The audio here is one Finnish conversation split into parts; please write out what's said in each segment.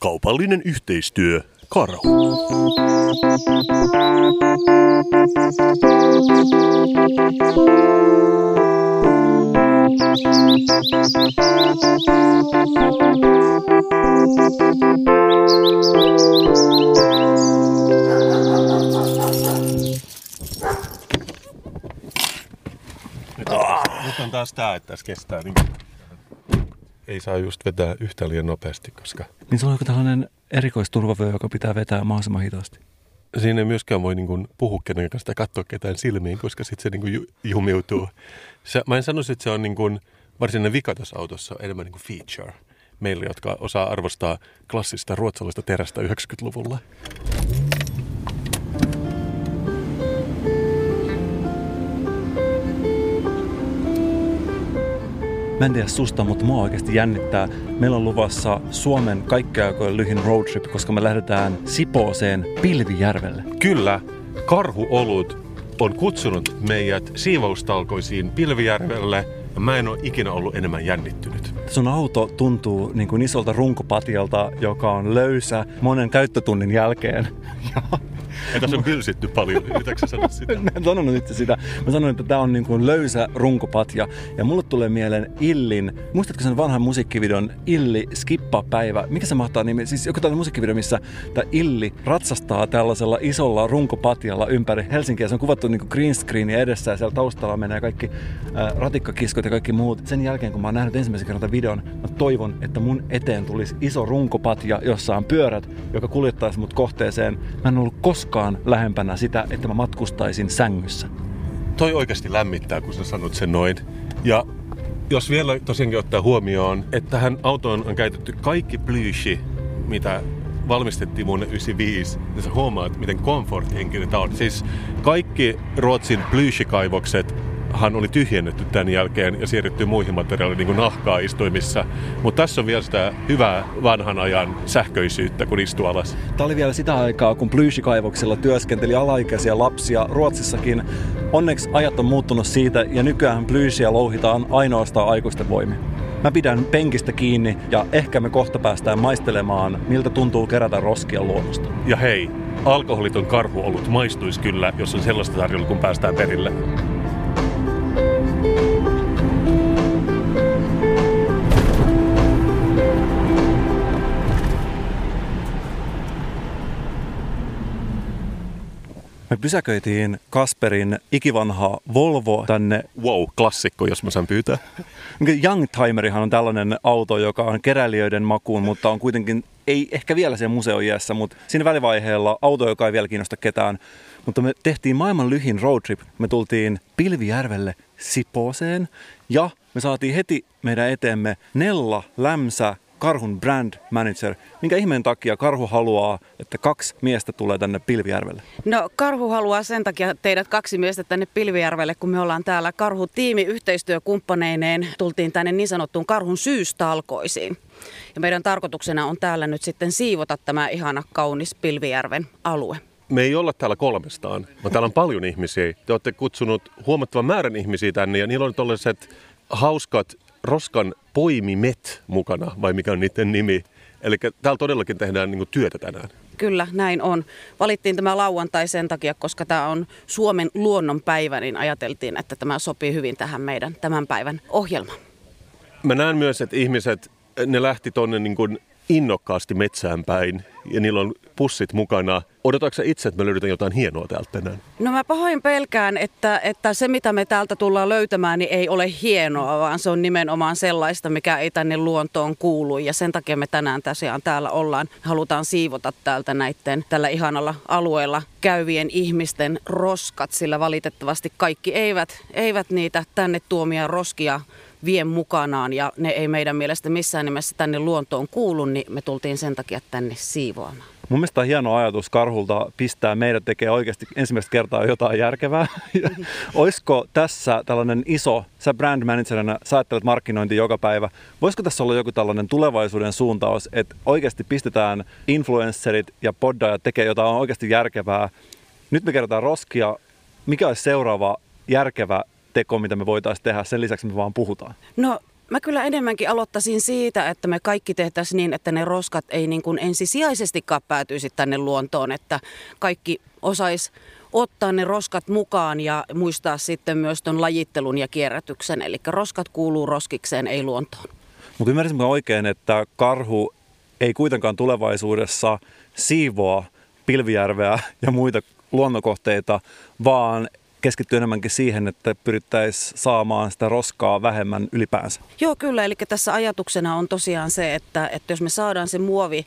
Kaupallinen yhteistyö Karhu. Nyt on taas tää, että tässä kestää niin ei saa just vetää yhtä liian nopeasti, koska Niin sulla on joku tällainen erikoisturvavyö, joka pitää vetää mahdollisimman hitaasti. siinä ei myöskään voi niin puhua kenen kanssa tai katsoa ketään silmiin, koska sitten se niin kuin ju- jumiutuu. Se, mä en sanoisi, että se on niin kuin varsinainen vika tässä autossa, enemmän niin kuin feature meille, jotka osaa arvostaa klassista ruotsalaista terästä 90-luvulla. Mä en tiedä susta, mutta mua oikeasti jännittää. Meillä on luvassa Suomen kaikkeaikojen lyhin roadtrip, koska me lähdetään Sipooseen Pilvijärvelle. Kyllä, Karhuolut on kutsunut meidät siivoustalkoisiin Pilvijärvelle, ja mä en ole ikinä ollut enemmän jännittynyt. Sun auto tuntuu niin kuin isolta runkopatjalta, joka on löysä monen käyttötunnin jälkeen. Ja tässä on pylsitty paljon, yritätkö sä sanoa sitä? Mä en sanonut itse sitä. Mä sanoin, että tämä on niin kuin löysä runkopatja. Ja mulle tulee mieleen Illin, muistatko sen vanhan musiikkivideon Illi Skippa päivä? Mikä se mahtaa nimi? Siis joku tällainen musiikkivideo, missä tämä Illi ratsastaa tällaisella isolla runkopatjalla ympäri Helsinkiä. Se on kuvattu niin kuin green screenin edessä ja siellä taustalla menee kaikki ää, ratikkakiskot ja kaikki muut. Sen jälkeen, kun mä oon nähnyt ensimmäisen kerran tämän videon, mä toivon, että mun eteen tulisi iso runkopatja, jossa on pyörät, joka kuljettaisi mut kohteeseen. Mä en ollut koskaan lähempänä sitä, että mä matkustaisin sängyssä. Toi oikeasti lämmittää, kun sä sanot sen noin. Ja jos vielä tosiaankin ottaa huomioon, että tähän autoon on käytetty kaikki plyyshi, mitä valmistettiin vuonna 1995, niin sä huomaat, miten komforthenkinen tämä on. Siis kaikki Ruotsin plyyshikaivokset hän oli tyhjennetty tämän jälkeen ja siirretty muihin materiaaleihin, niin kuin nahkaa istuimissa. Mutta tässä on vielä sitä hyvää vanhan ajan sähköisyyttä, kun istuu alas. Tämä oli vielä sitä aikaa, kun Plyyssikaivoksella työskenteli alaikäisiä lapsia Ruotsissakin. Onneksi ajat on muuttunut siitä ja nykyään Plyysiä louhitaan ainoastaan aikuisten voimin. Mä pidän penkistä kiinni ja ehkä me kohta päästään maistelemaan, miltä tuntuu kerätä roskia luonnosta. Ja hei, alkoholiton karhuolut maistuisi kyllä, jos on sellaista tarjolla, kun päästään perille. Me pysäköitiin Kasperin ikivanha Volvo tänne. Wow, klassikko, jos mä saan pyytää. Youngtimerihan on tällainen auto, joka on keräilijöiden makuun, mutta on kuitenkin, ei ehkä vielä sen museoiässä, mutta siinä välivaiheella auto, joka ei vielä kiinnosta ketään. Mutta me tehtiin maailman lyhin roadtrip. Me tultiin Pilvijärvelle Sipooseen ja me saatiin heti meidän eteemme Nella Lämsä, Karhun brand manager. Minkä ihmeen takia Karhu haluaa, että kaksi miestä tulee tänne Pilvijärvelle? No Karhu haluaa sen takia teidät kaksi miestä tänne Pilvijärvelle, kun me ollaan täällä Karhu-tiimi yhteistyökumppaneineen. Tultiin tänne niin sanottuun Karhun syystalkoisiin. Ja meidän tarkoituksena on täällä nyt sitten siivota tämä ihana kaunis Pilvijärven alue. Me ei olla täällä kolmestaan, vaan täällä on paljon ihmisiä. Te olette kutsunut huomattavan määrän ihmisiä tänne ja niillä on tällaiset hauskat roskan poimimet mukana, vai mikä on niiden nimi. Eli täällä todellakin tehdään niin työtä tänään. Kyllä, näin on. Valittiin tämä lauantai sen takia, koska tämä on Suomen luonnonpäivä, niin ajateltiin, että tämä sopii hyvin tähän meidän tämän päivän ohjelmaan. Mä näen myös, että ihmiset, ne lähti tonne niin kuin innokkaasti metsään päin ja niillä on pussit mukana. Odotatko itse, että me löydetään jotain hienoa täältä tänään? No mä pahoin pelkään, että, että se mitä me täältä tullaan löytämään, niin ei ole hienoa, vaan se on nimenomaan sellaista, mikä ei tänne luontoon kuulu. Ja sen takia me tänään tosiaan täällä ollaan. Halutaan siivota täältä näiden tällä ihanalla alueella käyvien ihmisten roskat, sillä valitettavasti kaikki eivät, eivät niitä tänne tuomia roskia vie mukanaan ja ne ei meidän mielestä missään nimessä tänne luontoon kuulu, niin me tultiin sen takia tänne siivoamaan. Mun mielestä on hieno ajatus Karhulta pistää meidät tekee oikeasti ensimmäistä kertaa jotain järkevää. Olisiko tässä tällainen iso, sä brand managerina, sä ajattelet markkinointi joka päivä, voisiko tässä olla joku tällainen tulevaisuuden suuntaus, että oikeasti pistetään influencerit ja poddajat tekee jotain oikeasti järkevää. Nyt me kerrotaan roskia. Mikä olisi seuraava järkevä teko, mitä me voitaisiin tehdä sen lisäksi, me vaan puhutaan? No Mä kyllä enemmänkin aloittaisin siitä, että me kaikki tehtäisiin niin, että ne roskat ei niin kuin ensisijaisestikaan päätyisi tänne luontoon, että kaikki osais ottaa ne roskat mukaan ja muistaa sitten myös ton lajittelun ja kierrätyksen. Eli roskat kuuluu roskikseen, ei luontoon. Mutta ymmärsinkö oikein, että karhu ei kuitenkaan tulevaisuudessa siivoa Pilvijärveä ja muita luonnonkohteita, vaan keskittyy enemmänkin siihen, että pyrittäisiin saamaan sitä roskaa vähemmän ylipäänsä. Joo, kyllä. Eli tässä ajatuksena on tosiaan se, että, että jos me saadaan se muovi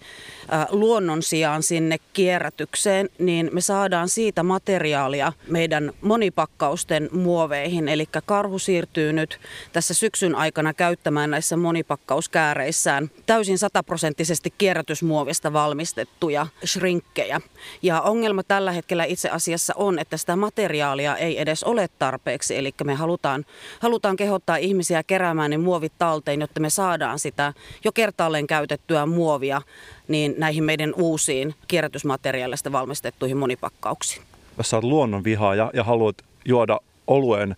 äh, luonnon sijaan sinne kierrätykseen, niin me saadaan siitä materiaalia meidän monipakkausten muoveihin. Eli karhu siirtyy nyt tässä syksyn aikana käyttämään näissä monipakkauskääreissään täysin sataprosenttisesti kierrätysmuovista valmistettuja shrinkkejä. Ja ongelma tällä hetkellä itse asiassa on, että sitä materiaalia ei edes ole tarpeeksi. Eli me halutaan, halutaan kehottaa ihmisiä keräämään ne muovit talteen, jotta me saadaan sitä jo kertaalleen käytettyä muovia niin näihin meidän uusiin kierrätysmateriaalista valmistettuihin monipakkauksiin. Jos sä oot luonnonvihaaja ja haluat juoda oluen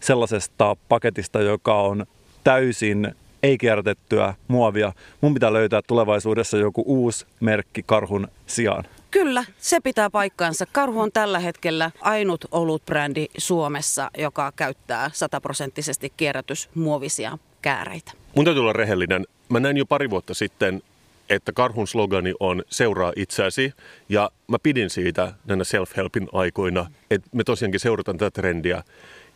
sellaisesta paketista, joka on täysin ei kierrätettyä muovia, mun pitää löytää tulevaisuudessa joku uusi merkki karhun sijaan. Kyllä, se pitää paikkaansa. Karhu on tällä hetkellä ainut olutbrändi Suomessa, joka käyttää sataprosenttisesti kierrätysmuovisia kääreitä. Mun täytyy olla rehellinen. Mä näin jo pari vuotta sitten, että karhun slogani on seuraa itseäsi. Ja mä pidin siitä näinä self-helpin aikoina, että me tosiaankin seurataan tätä trendiä.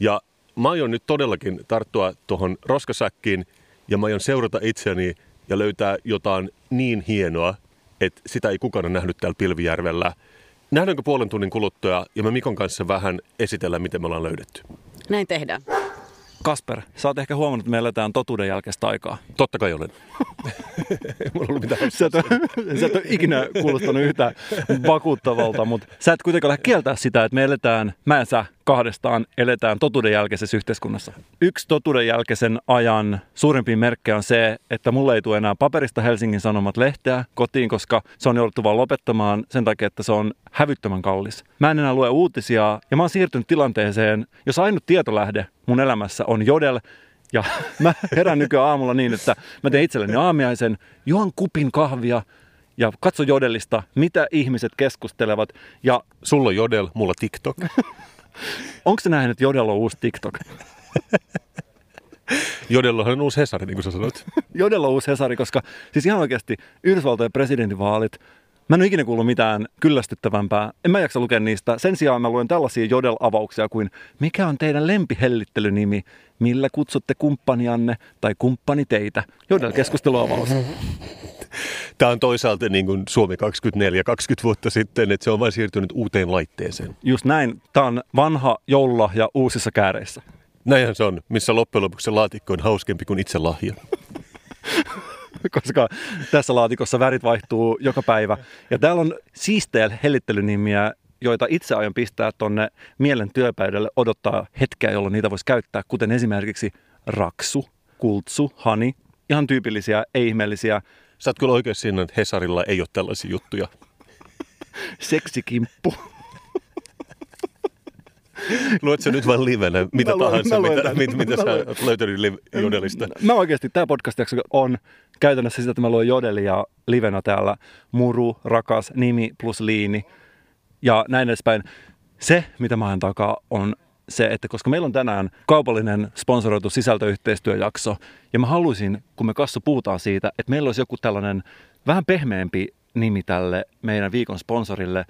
Ja mä aion nyt todellakin tarttua tuohon roskasäkkiin ja mä aion seurata itseäni ja löytää jotain niin hienoa, että sitä ei kukaan ole nähnyt täällä Pilvijärvellä. Nähdäänkö puolen tunnin kuluttua ja me Mikon kanssa vähän esitellä, miten me ollaan löydetty? Näin tehdään. Kasper, sä oot ehkä huomannut, että me eletään totuuden jälkeistä aikaa. Totta kai olen. ei mulla ollut mitään. Sä et, sä et ole ikinä kuulostanut yhtään vakuuttavalta, mutta sä et kuitenkaan lähde kieltää sitä, että me eletään, mä ja sä kahdestaan eletään totuuden jälkeisessä yhteiskunnassa. Yksi totuuden jälkeisen ajan suurimpia merkkejä on se, että mulle ei tule enää paperista Helsingin Sanomat lehteä kotiin, koska se on jouduttu vaan lopettamaan sen takia, että se on hävyttömän kallis. Mä en enää lue uutisia ja mä oon siirtynyt tilanteeseen, jos ainut tietolähde mun elämässä on Jodel, ja mä herään nykyään aamulla niin, että mä teen itselleni aamiaisen, juon kupin kahvia ja katso Jodelista, mitä ihmiset keskustelevat. Ja Sulla on Jodel, mulla TikTok. onko se nähnyt, että Jodel on uusi TikTok? Jodellahan on uusi Hesari, niin kuin sä sanoit. Jodel on uusi Hesari, koska siis ihan oikeasti Yhdysvaltojen presidentinvaalit, Mä en ole ikinä kuullut mitään kyllästyttävämpää. En mä jaksa lukea niistä. Sen sijaan mä luen tällaisia jodel-avauksia kuin mikä on teidän lempihellittelynimi, millä kutsutte kumppanianne tai kumppani teitä. Jodel-keskusteluavaus. Tämä on toisaalta niin kuin Suomi 24 20 vuotta sitten, että se on vain siirtynyt uuteen laitteeseen. Just näin. Tämä on vanha joululahja uusissa kääreissä. Näinhän se on, missä loppujen lopuksi se laatikko on hauskempi kuin itse lahja. koska tässä laatikossa värit vaihtuu joka päivä. Ja täällä on siistejä hellittelynimiä, joita itse aion pistää tonne mielen työpäydelle odottaa hetkeä, jolloin niitä voisi käyttää, kuten esimerkiksi raksu, kultsu, hani, ihan tyypillisiä, ei-ihmeellisiä, Sä oot kyllä oikein siinä, että Hesarilla ei ole tällaisia juttuja. seksikimppu. Luet sä nyt vaan livenä, mitä Mä luen- tahansa, mä luen mitä, mit, mitä sä oot löytänyt liv- Jodelista. Mä oikeasti, tämä podcast on käytännössä sitä, että mä luen jodelia livenä täällä. Muru, rakas, nimi plus liini ja näin edespäin. Se, mitä mä ajan takaa, on se, että koska meillä on tänään kaupallinen sponsoroitu sisältöyhteistyöjakso, ja mä haluaisin, kun me Kassu puhutaan siitä, että meillä olisi joku tällainen vähän pehmeämpi nimi tälle meidän viikon sponsorille.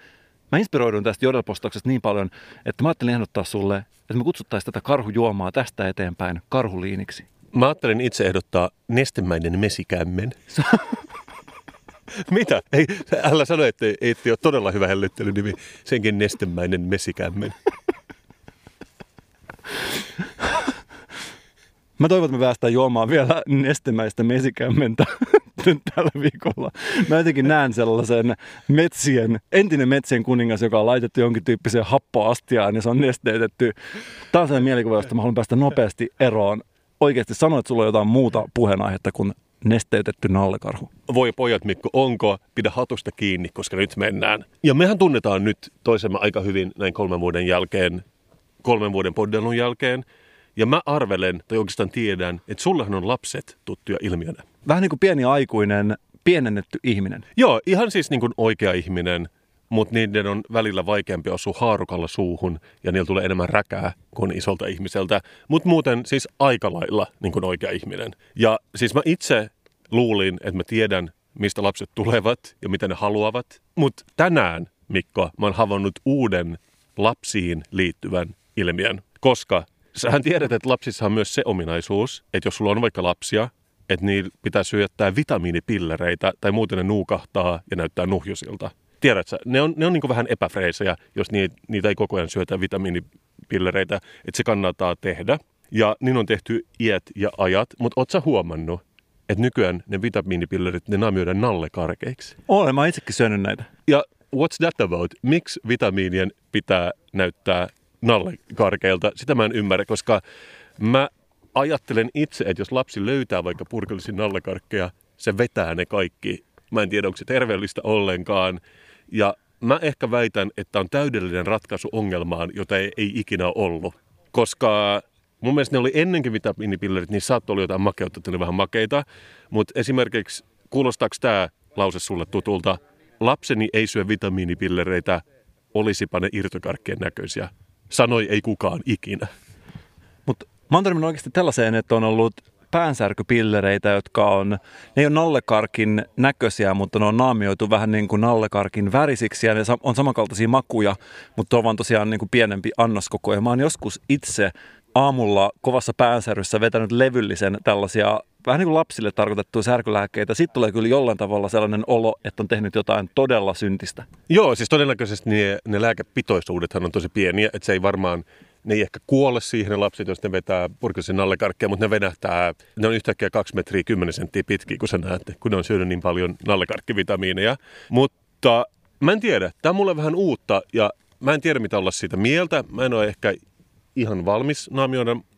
Mä inspiroidun tästä jodelpostauksesta niin paljon, että mä ajattelin ehdottaa sulle, että me kutsuttaisiin tätä karhujuomaa tästä eteenpäin karhuliiniksi. Mä ajattelin itse ehdottaa nestemäinen mesikämmen. Mitä? Ei, älä sano, että ei, ei ole todella hyvä hellittelynimi. Senkin nestemäinen mesikämmen. Mä toivon, että me päästään juomaan vielä nestemäistä mesikämmentä tällä viikolla. Mä jotenkin näen sellaisen metsien, entinen metsien kuningas, joka on laitettu jonkin tyyppiseen happoastiaan ja se on nesteytetty. Tämä on sellainen mielikuva, josta mä haluan päästä nopeasti eroon. Oikeasti sano, että sulla on jotain muuta puheenaihetta kuin nesteytetty nallekarhu. Voi pojat Mikko, onko? Pidä hatusta kiinni, koska nyt mennään. Ja mehän tunnetaan nyt toisemme aika hyvin näin kolmen vuoden jälkeen, kolmen vuoden poddelun jälkeen. Ja mä arvelen, tai oikeastaan tiedän, että sullehan on lapset tuttuja ilmiönä. Vähän niin kuin pieni aikuinen, pienennetty ihminen. Joo, ihan siis niin kuin oikea ihminen, mutta niiden on välillä vaikeampi osua haarukalla suuhun ja niillä tulee enemmän räkää kuin isolta ihmiseltä. Mutta muuten siis aika lailla niin kuin oikea ihminen. Ja siis mä itse luulin, että mä tiedän, mistä lapset tulevat ja mitä ne haluavat. Mutta tänään, Mikko, mä oon havainnut uuden lapsiin liittyvän ilmiön. Koska sähän tiedät, että lapsissa on myös se ominaisuus, että jos sulla on vaikka lapsia, että niillä pitää syöttää vitamiinipillereitä tai muuten ne nuukahtaa ja näyttää nuhjusilta. Tiedätkö, ne on, ne on niin vähän epäfreisejä, jos niitä, niitä ei koko ajan syötä vitamiinipillereitä, että se kannattaa tehdä. Ja niin on tehty iät ja ajat, mutta ootko huomannut, että nykyään ne vitamiinipillerit, ne naamioidaan nallekarkeiksi? Olen, mä itsekin syönyt näitä. Ja what's that about? Miksi vitamiinien pitää näyttää nallekarkeilta? Sitä mä en ymmärrä, koska mä ajattelen itse, että jos lapsi löytää vaikka purkallisia nallekarkkeja, se vetää ne kaikki. Mä en tiedä, onko se terveellistä ollenkaan. Ja mä ehkä väitän, että on täydellinen ratkaisu ongelmaan, jota ei, ei ikinä ollut. Koska mun mielestä ne oli ennenkin vitamiinipillerit, niin saattoi olla jotain makeutta, että ne vähän makeita. Mutta esimerkiksi, kuulostaako tämä lause sulle tutulta? Lapseni ei syö vitamiinipillereitä, olisipa ne irtokarkkien näköisiä. Sanoi ei kukaan ikinä. Mutta mä oon törmännyt oikeasti tällaiseen, että on ollut päänsärkypillereitä, jotka on, ne ei ole nallekarkin näköisiä, mutta ne on naamioitu vähän niin kuin nallekarkin värisiksi ja ne on samankaltaisia makuja, mutta on vaan tosiaan niin kuin pienempi annoskoko. Ja mä oon joskus itse aamulla kovassa päänsäryssä vetänyt levyllisen tällaisia vähän niin kuin lapsille tarkoitettuja särkylääkkeitä. Sitten tulee kyllä jollain tavalla sellainen olo, että on tehnyt jotain todella syntistä. Joo, siis todennäköisesti ne, ne lääkepitoisuudethan on tosi pieniä, että se ei varmaan ne ei ehkä kuole siihen ne lapset, jos ne vetää purkisen nallekarkkeja, mutta ne venähtää, ne on yhtäkkiä 2 metriä 10 senttiä pitkiä, kun sä näet, kun ne on syönyt niin paljon nallekarkkivitamiineja. Mutta mä en tiedä, tämä on mulle vähän uutta ja mä en tiedä mitä olla siitä mieltä. Mä en ole ehkä ihan valmis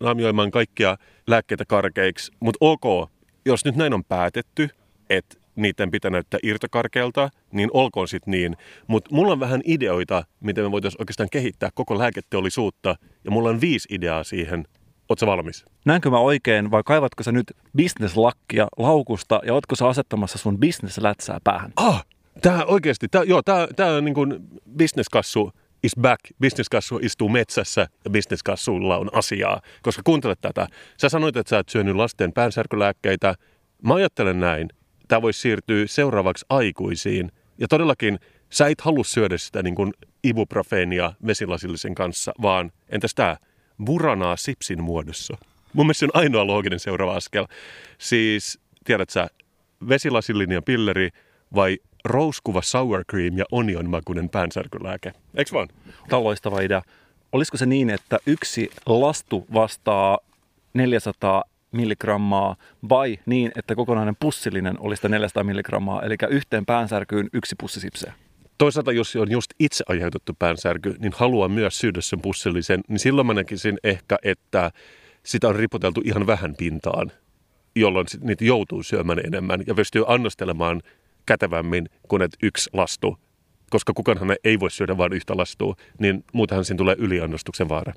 naamioimaan kaikkia lääkkeitä karkeiksi, mutta ok, jos nyt näin on päätetty, että niiden pitää näyttää irtokarkealta, niin olkoon sitten niin. Mutta mulla on vähän ideoita, miten me voitaisiin oikeastaan kehittää koko lääketeollisuutta, ja mulla on viisi ideaa siihen. Oletko valmis? Näinkö mä oikein, vai kaivatko sä nyt bisneslakkia laukusta, ja ootko sä asettamassa sun bisneslätsää päähän? Ah, tää oikeasti, tää, joo, tää, tää on niin kuin bisneskassu is back. Bisneskassu istuu metsässä ja bisneskassulla on asiaa. Koska kuuntele tätä. Sä sanoit, että sä et syönyt lasten päänsärkylääkkeitä. Mä ajattelen näin, tämä voisi siirtyä seuraavaksi aikuisiin. Ja todellakin sä et halua syödä sitä niin kuin ibuprofeenia vesilasillisen kanssa, vaan entäs tämä buranaa sipsin muodossa. Mun mielestä se on ainoa looginen seuraava askel. Siis, tiedät sä, vesilasillinen pilleri vai rouskuva sour cream ja onion makuinen päänsärkylääke. Eiks vaan? Tämä on loistava idea. Olisiko se niin, että yksi lastu vastaa 400 milligrammaa vai niin, että kokonainen pussillinen olisi sitä 400 milligrammaa, eli yhteen päänsärkyyn yksi pussi sipseä. Toisaalta, jos on just itse aiheutettu päänsärky, niin haluaa myös syödä sen pussillisen, niin silloin mä näkisin ehkä, että sitä on ripoteltu ihan vähän pintaan, jolloin niitä joutuu syömään enemmän ja pystyy annostelemaan kätevämmin kuin että yksi lastu, koska kukaanhan ei voi syödä vain yhtä lastua, niin muutenhan siinä tulee yliannostuksen vaara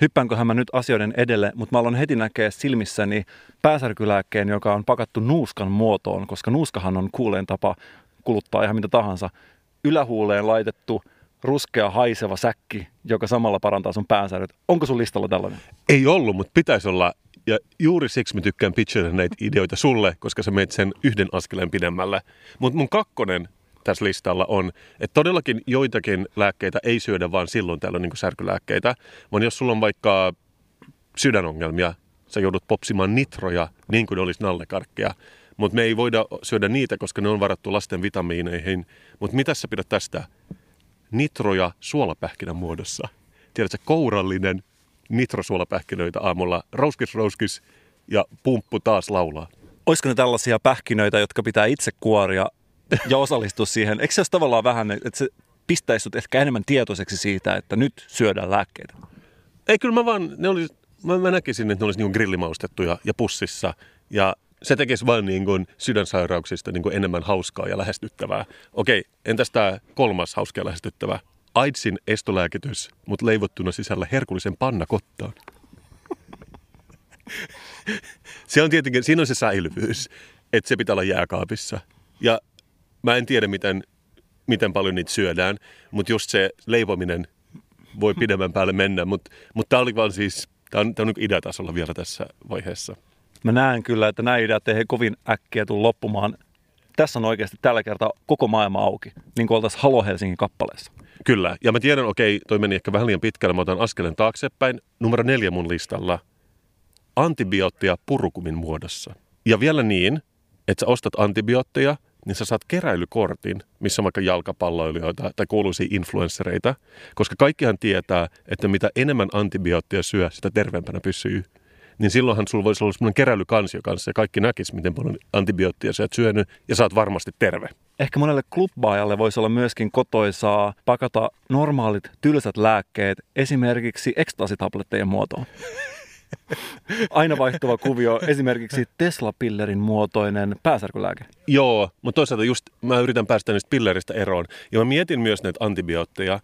hyppäänköhän mä nyt asioiden edelle, mutta mä aloin heti näkeä silmissäni pääsärkylääkkeen, joka on pakattu nuuskan muotoon, koska nuuskahan on kuuleen tapa kuluttaa ihan mitä tahansa. Ylähuuleen laitettu ruskea haiseva säkki, joka samalla parantaa sun päänsäryt. Onko sun listalla tällainen? Ei ollut, mutta pitäisi olla. Ja juuri siksi mä tykkään pitchata näitä ideoita sulle, koska sä meet sen yhden askeleen pidemmälle. Mutta mun kakkonen tässä listalla on, että todellakin joitakin lääkkeitä ei syödä vaan silloin täällä niin särkylääkkeitä, vaan jos sulla on vaikka sydänongelmia, sä joudut popsimaan nitroja niin kuin olisi nallekarkkeja, mutta me ei voida syödä niitä, koska ne on varattu lasten vitamiineihin. Mutta mitä sä pidät tästä? Nitroja suolapähkinän muodossa. Tiedätkö, kourallinen nitrosuolapähkinöitä aamulla. Rouskis, rouskis ja pumppu taas laulaa. Olisiko ne tällaisia pähkinöitä, jotka pitää itse kuoria ja osallistua siihen. Eikö se olisi tavallaan vähän, että se pistäisi sut ehkä enemmän tietoiseksi siitä, että nyt syödään lääkkeitä? Ei, kyllä mä vaan, ne oli, mä, mä näkisin, että ne olisi niin grillimaustettuja ja pussissa. Ja se tekisi vain niin kuin sydänsairauksista niin kuin enemmän hauskaa ja lähestyttävää. Okei, entäs tämä kolmas hauska ja lähestyttävä? AIDSin estolääkitys, mutta leivottuna sisällä herkullisen pannakottaan. se on tietenkin, siinä on se säilyvyys, että se pitää olla jääkaapissa. Ja mä en tiedä, miten, miten paljon niitä syödään, mutta just se leivominen voi pidemmän päälle mennä. Mutta mut tämä oli vaan siis, tämä on, tää on ideatasolla vielä tässä vaiheessa. Mä näen kyllä, että nämä ideat ei kovin äkkiä tule loppumaan. Tässä on oikeasti tällä kertaa koko maailma auki, niin kuin oltaisiin Halo Helsingin kappaleessa. Kyllä, ja mä tiedän, okei, toi meni ehkä vähän liian pitkälle, mä otan askeleen taaksepäin. Numero neljä mun listalla, antibioottia purukumin muodossa. Ja vielä niin, että sä ostat antibiootteja, niin sä saat keräilykortin, missä on vaikka jalkapalloilijoita tai kuuluisia influenssereita, koska kaikkihan tietää, että mitä enemmän antibioottia syö, sitä terveempänä pysyy. Niin silloinhan sulla voisi olla semmoinen keräilykansio kanssa ja kaikki näkis, miten paljon antibioottia sä oot syönyt ja sä oot varmasti terve. Ehkä monelle klubbaajalle voisi olla myöskin kotoisaa pakata normaalit tylsät lääkkeet esimerkiksi ekstasitablettejen muotoon. Aina vaihtuva kuvio, esimerkiksi Tesla-pillerin muotoinen pääsärkylääke. Joo, mutta toisaalta just mä yritän päästä niistä pilleristä eroon. Ja mä mietin myös näitä antibiootteja,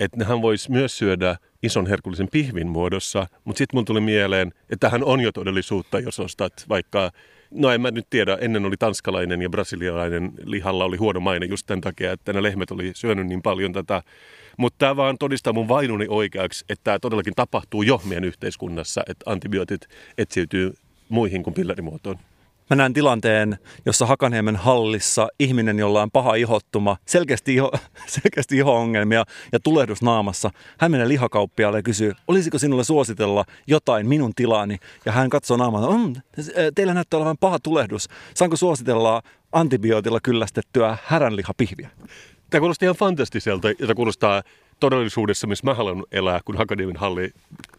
että nehän vois myös syödä ison herkullisen pihvin muodossa, mutta sitten mun tuli mieleen, että tähän on jo todellisuutta, jos ostat vaikka No en mä nyt tiedä, ennen oli tanskalainen ja brasilialainen lihalla oli huono maine just tämän takia, että ne lehmet oli syönyt niin paljon tätä. Mutta tämä vaan todistaa mun vainuni oikeaksi, että tämä todellakin tapahtuu jo meidän yhteiskunnassa, että antibiootit etsiytyy muihin kuin pillerimuotoon. Mä näen tilanteen, jossa Hakaniemen hallissa ihminen, jolla on paha ihottuma, selkeästi, iho, selkeästi iho-ongelmia ja tulehdus naamassa. Hän menee lihakauppiaalle ja kysyy, olisiko sinulle suositella jotain minun tilaani? Ja hän katsoo naamaa, mmm, teillä näyttää olevan paha tulehdus. Saanko suositella antibiootilla kyllästettyä häränlihapihviä? Tämä kuulostaa ihan fantastiselta tämä kuulostaa todellisuudessa, missä mä haluan elää, kun Hakaniemen halli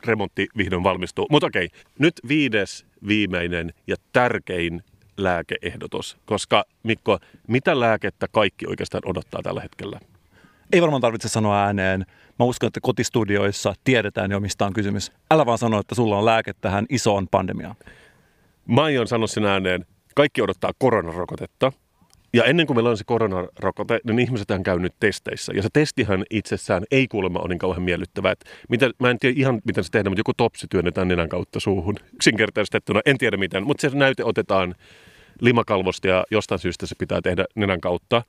remontti vihdoin valmistuu. Mutta okei, nyt viides, viimeinen ja tärkein lääkeehdotus. Koska Mikko, mitä lääkettä kaikki oikeastaan odottaa tällä hetkellä? Ei varmaan tarvitse sanoa ääneen. Mä uskon, että kotistudioissa tiedetään jo, mistä on kysymys. Älä vaan sano, että sulla on lääke tähän isoon pandemiaan. Mä aion sanoa sen ääneen. Kaikki odottaa koronarokotetta. Ja ennen kuin meillä on se koronarokote, niin ihmiset on käynyt testeissä. Ja se testihän itsessään ei kuulemma ole niin kauhean miellyttävää. Että mitä, mä en tiedä ihan miten se tehdään, mutta joku topsi työnnetään nenän kautta suuhun. Yksinkertaistettuna, en tiedä miten. Mutta se näyte otetaan limakalvosta ja jostain syystä se pitää tehdä nenän kautta.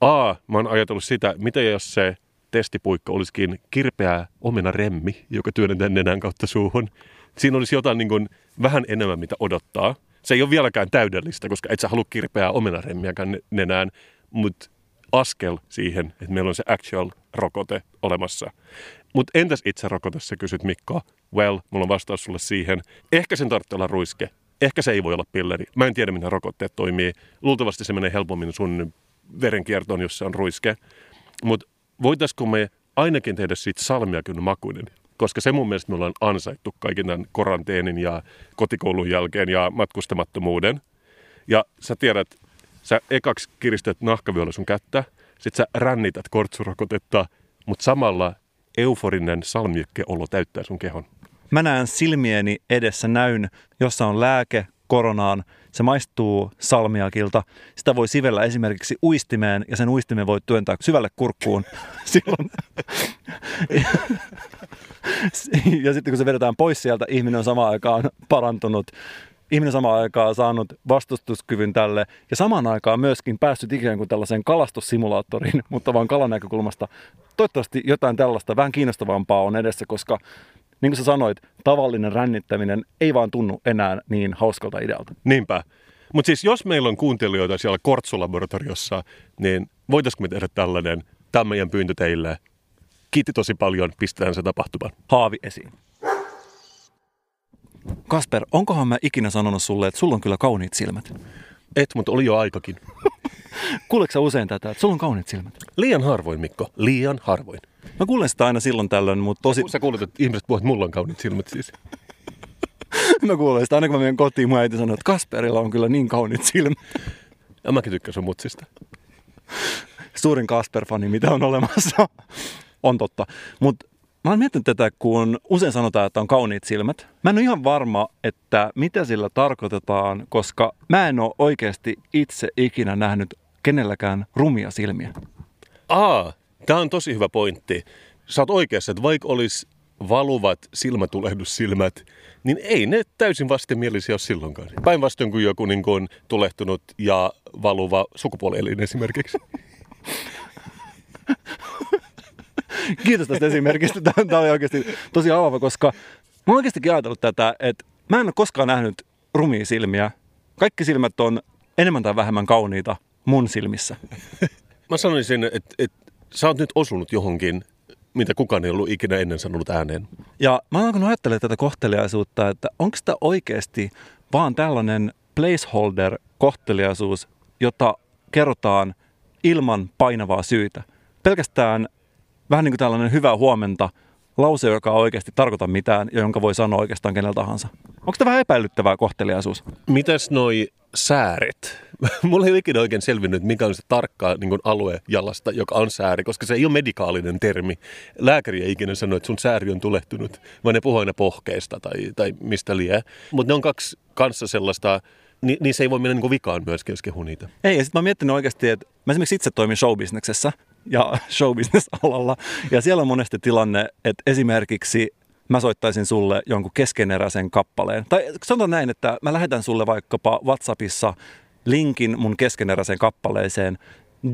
A, mä oon ajatellut sitä, mitä jos se testipuikka olisikin kirpeä omena remmi, joka työnnetään nenän kautta suuhun. Siinä olisi jotain niin kuin, vähän enemmän, mitä odottaa se ei ole vieläkään täydellistä, koska et sä halua kirpeää omenaremmiäkään nenään, mutta askel siihen, että meillä on se actual rokote olemassa. Mutta entäs itse rokote, sä kysyt Mikko? Well, mulla on vastaus sulle siihen. Ehkä sen tarvitsee olla ruiske. Ehkä se ei voi olla pilleri. Mä en tiedä, miten rokotteet toimii. Luultavasti se menee helpommin sun verenkiertoon, jos se on ruiske. Mutta voitaisiko me ainakin tehdä siitä salmiakin makuinen? Koska se mun mielestä me ollaan ansaittu kaiken tämän karanteenin ja kotikoulun jälkeen ja matkustamattomuuden. Ja sä tiedät, sä ekaksi kiristät nahkaviolla sun kättä, sit sä rännität kortsurokotetta, mutta samalla euforinen salmiekkeolo täyttää sun kehon. Mä näen silmieni edessä näyn, jossa on lääke koronaan. Se maistuu salmiakilta. Sitä voi sivellä esimerkiksi uistimeen ja sen uistimen voi työntää syvälle kurkkuun. Silloin ja sitten kun se vedetään pois sieltä, ihminen on samaan aikaan parantunut ihminen samaan aikaan saanut vastustuskyvyn tälle ja samaan aikaan myöskin päässyt ikään kuin tällaiseen kalastussimulaattoriin, mutta vaan kalan näkökulmasta. Toivottavasti jotain tällaista vähän kiinnostavampaa on edessä, koska niin kuin sä sanoit, tavallinen rännittäminen ei vaan tunnu enää niin hauskalta idealta. Niinpä. Mutta siis jos meillä on kuuntelijoita siellä Kortsulaboratoriossa, niin voitaisiko me tehdä tällainen, tämä meidän pyyntö teille, Kiitti tosi paljon, pistetään se tapahtumaan. Haavi esiin. Kasper, onkohan mä ikinä sanonut sulle, että sulla on kyllä kauniit silmät? Et, mutta oli jo aikakin. Kuuleeko usein tätä, että sulla on kauniit silmät? Liian harvoin, Mikko. Liian harvoin. Mä kuulen sitä aina silloin tällöin, mutta tosi... Sä kuulet, että ihmiset puhuvat, että mulla on kauniit silmät siis. mä kuulen sitä aina, kun mä menen kotiin, mun äiti sanoo, että Kasperilla on kyllä niin kauniit silmät. Ja mäkin tykkään sun mutsista. Suurin Kasper-fani, mitä on olemassa on totta. Mutta mä oon miettinyt tätä, kun usein sanotaan, että on kauniit silmät. Mä en ole ihan varma, että mitä sillä tarkoitetaan, koska mä en ole oikeasti itse ikinä nähnyt kenelläkään rumia silmiä. Aa, tämä on tosi hyvä pointti. Sä oot oikeassa, että vaikka olisi valuvat silmätulehdussilmät, niin ei ne täysin vastenmielisiä ole silloinkaan. Päinvastoin kuin joku niin kuin tulehtunut ja valuva sukupuolielin esimerkiksi. Kiitos tästä esimerkistä. Tämä oli oikeasti tosi avaava, koska mä oon oikeastikin ajatellut tätä, että mä en ole koskaan nähnyt rumia silmiä. Kaikki silmät on enemmän tai vähemmän kauniita mun silmissä. Mä sanoisin, että, että sä oot nyt osunut johonkin, mitä kukaan ei ollut ikinä ennen sanonut ääneen. Ja mä oon alkanut ajattelemaan tätä kohteliaisuutta, että onko tämä oikeasti vaan tällainen placeholder kohteliaisuus, jota kerrotaan ilman painavaa syytä. Pelkästään vähän niin kuin tällainen hyvää huomenta, lause, joka oikeasti tarkoita mitään ja jonka voi sanoa oikeastaan kenellä tahansa. Onko tämä vähän epäilyttävää kohteliaisuus? Mitäs noi sääret? Mulla ei ole ikinä oikein selvinnyt, mikä on se tarkka niin alue jalasta, joka on sääri, koska se ei ole medikaalinen termi. Lääkäri ei ikinä sano, että sun sääri on tulehtunut, vaan ne puhuu aina pohkeista tai, tai mistä lie. Mutta ne on kaksi kanssa sellaista niin, niin se ei voi mennä niin vikaan myöskin, jos kehu niitä. Ei, ja sitten mä oon miettinyt oikeasti, että mä esimerkiksi itse toimin showbisneksessä ja showbusiness-alalla, ja siellä on monesti tilanne, että esimerkiksi mä soittaisin sulle jonkun keskeneräisen kappaleen. Tai sanotaan näin, että mä lähetän sulle vaikkapa WhatsAppissa linkin mun keskeneräiseen kappaleeseen,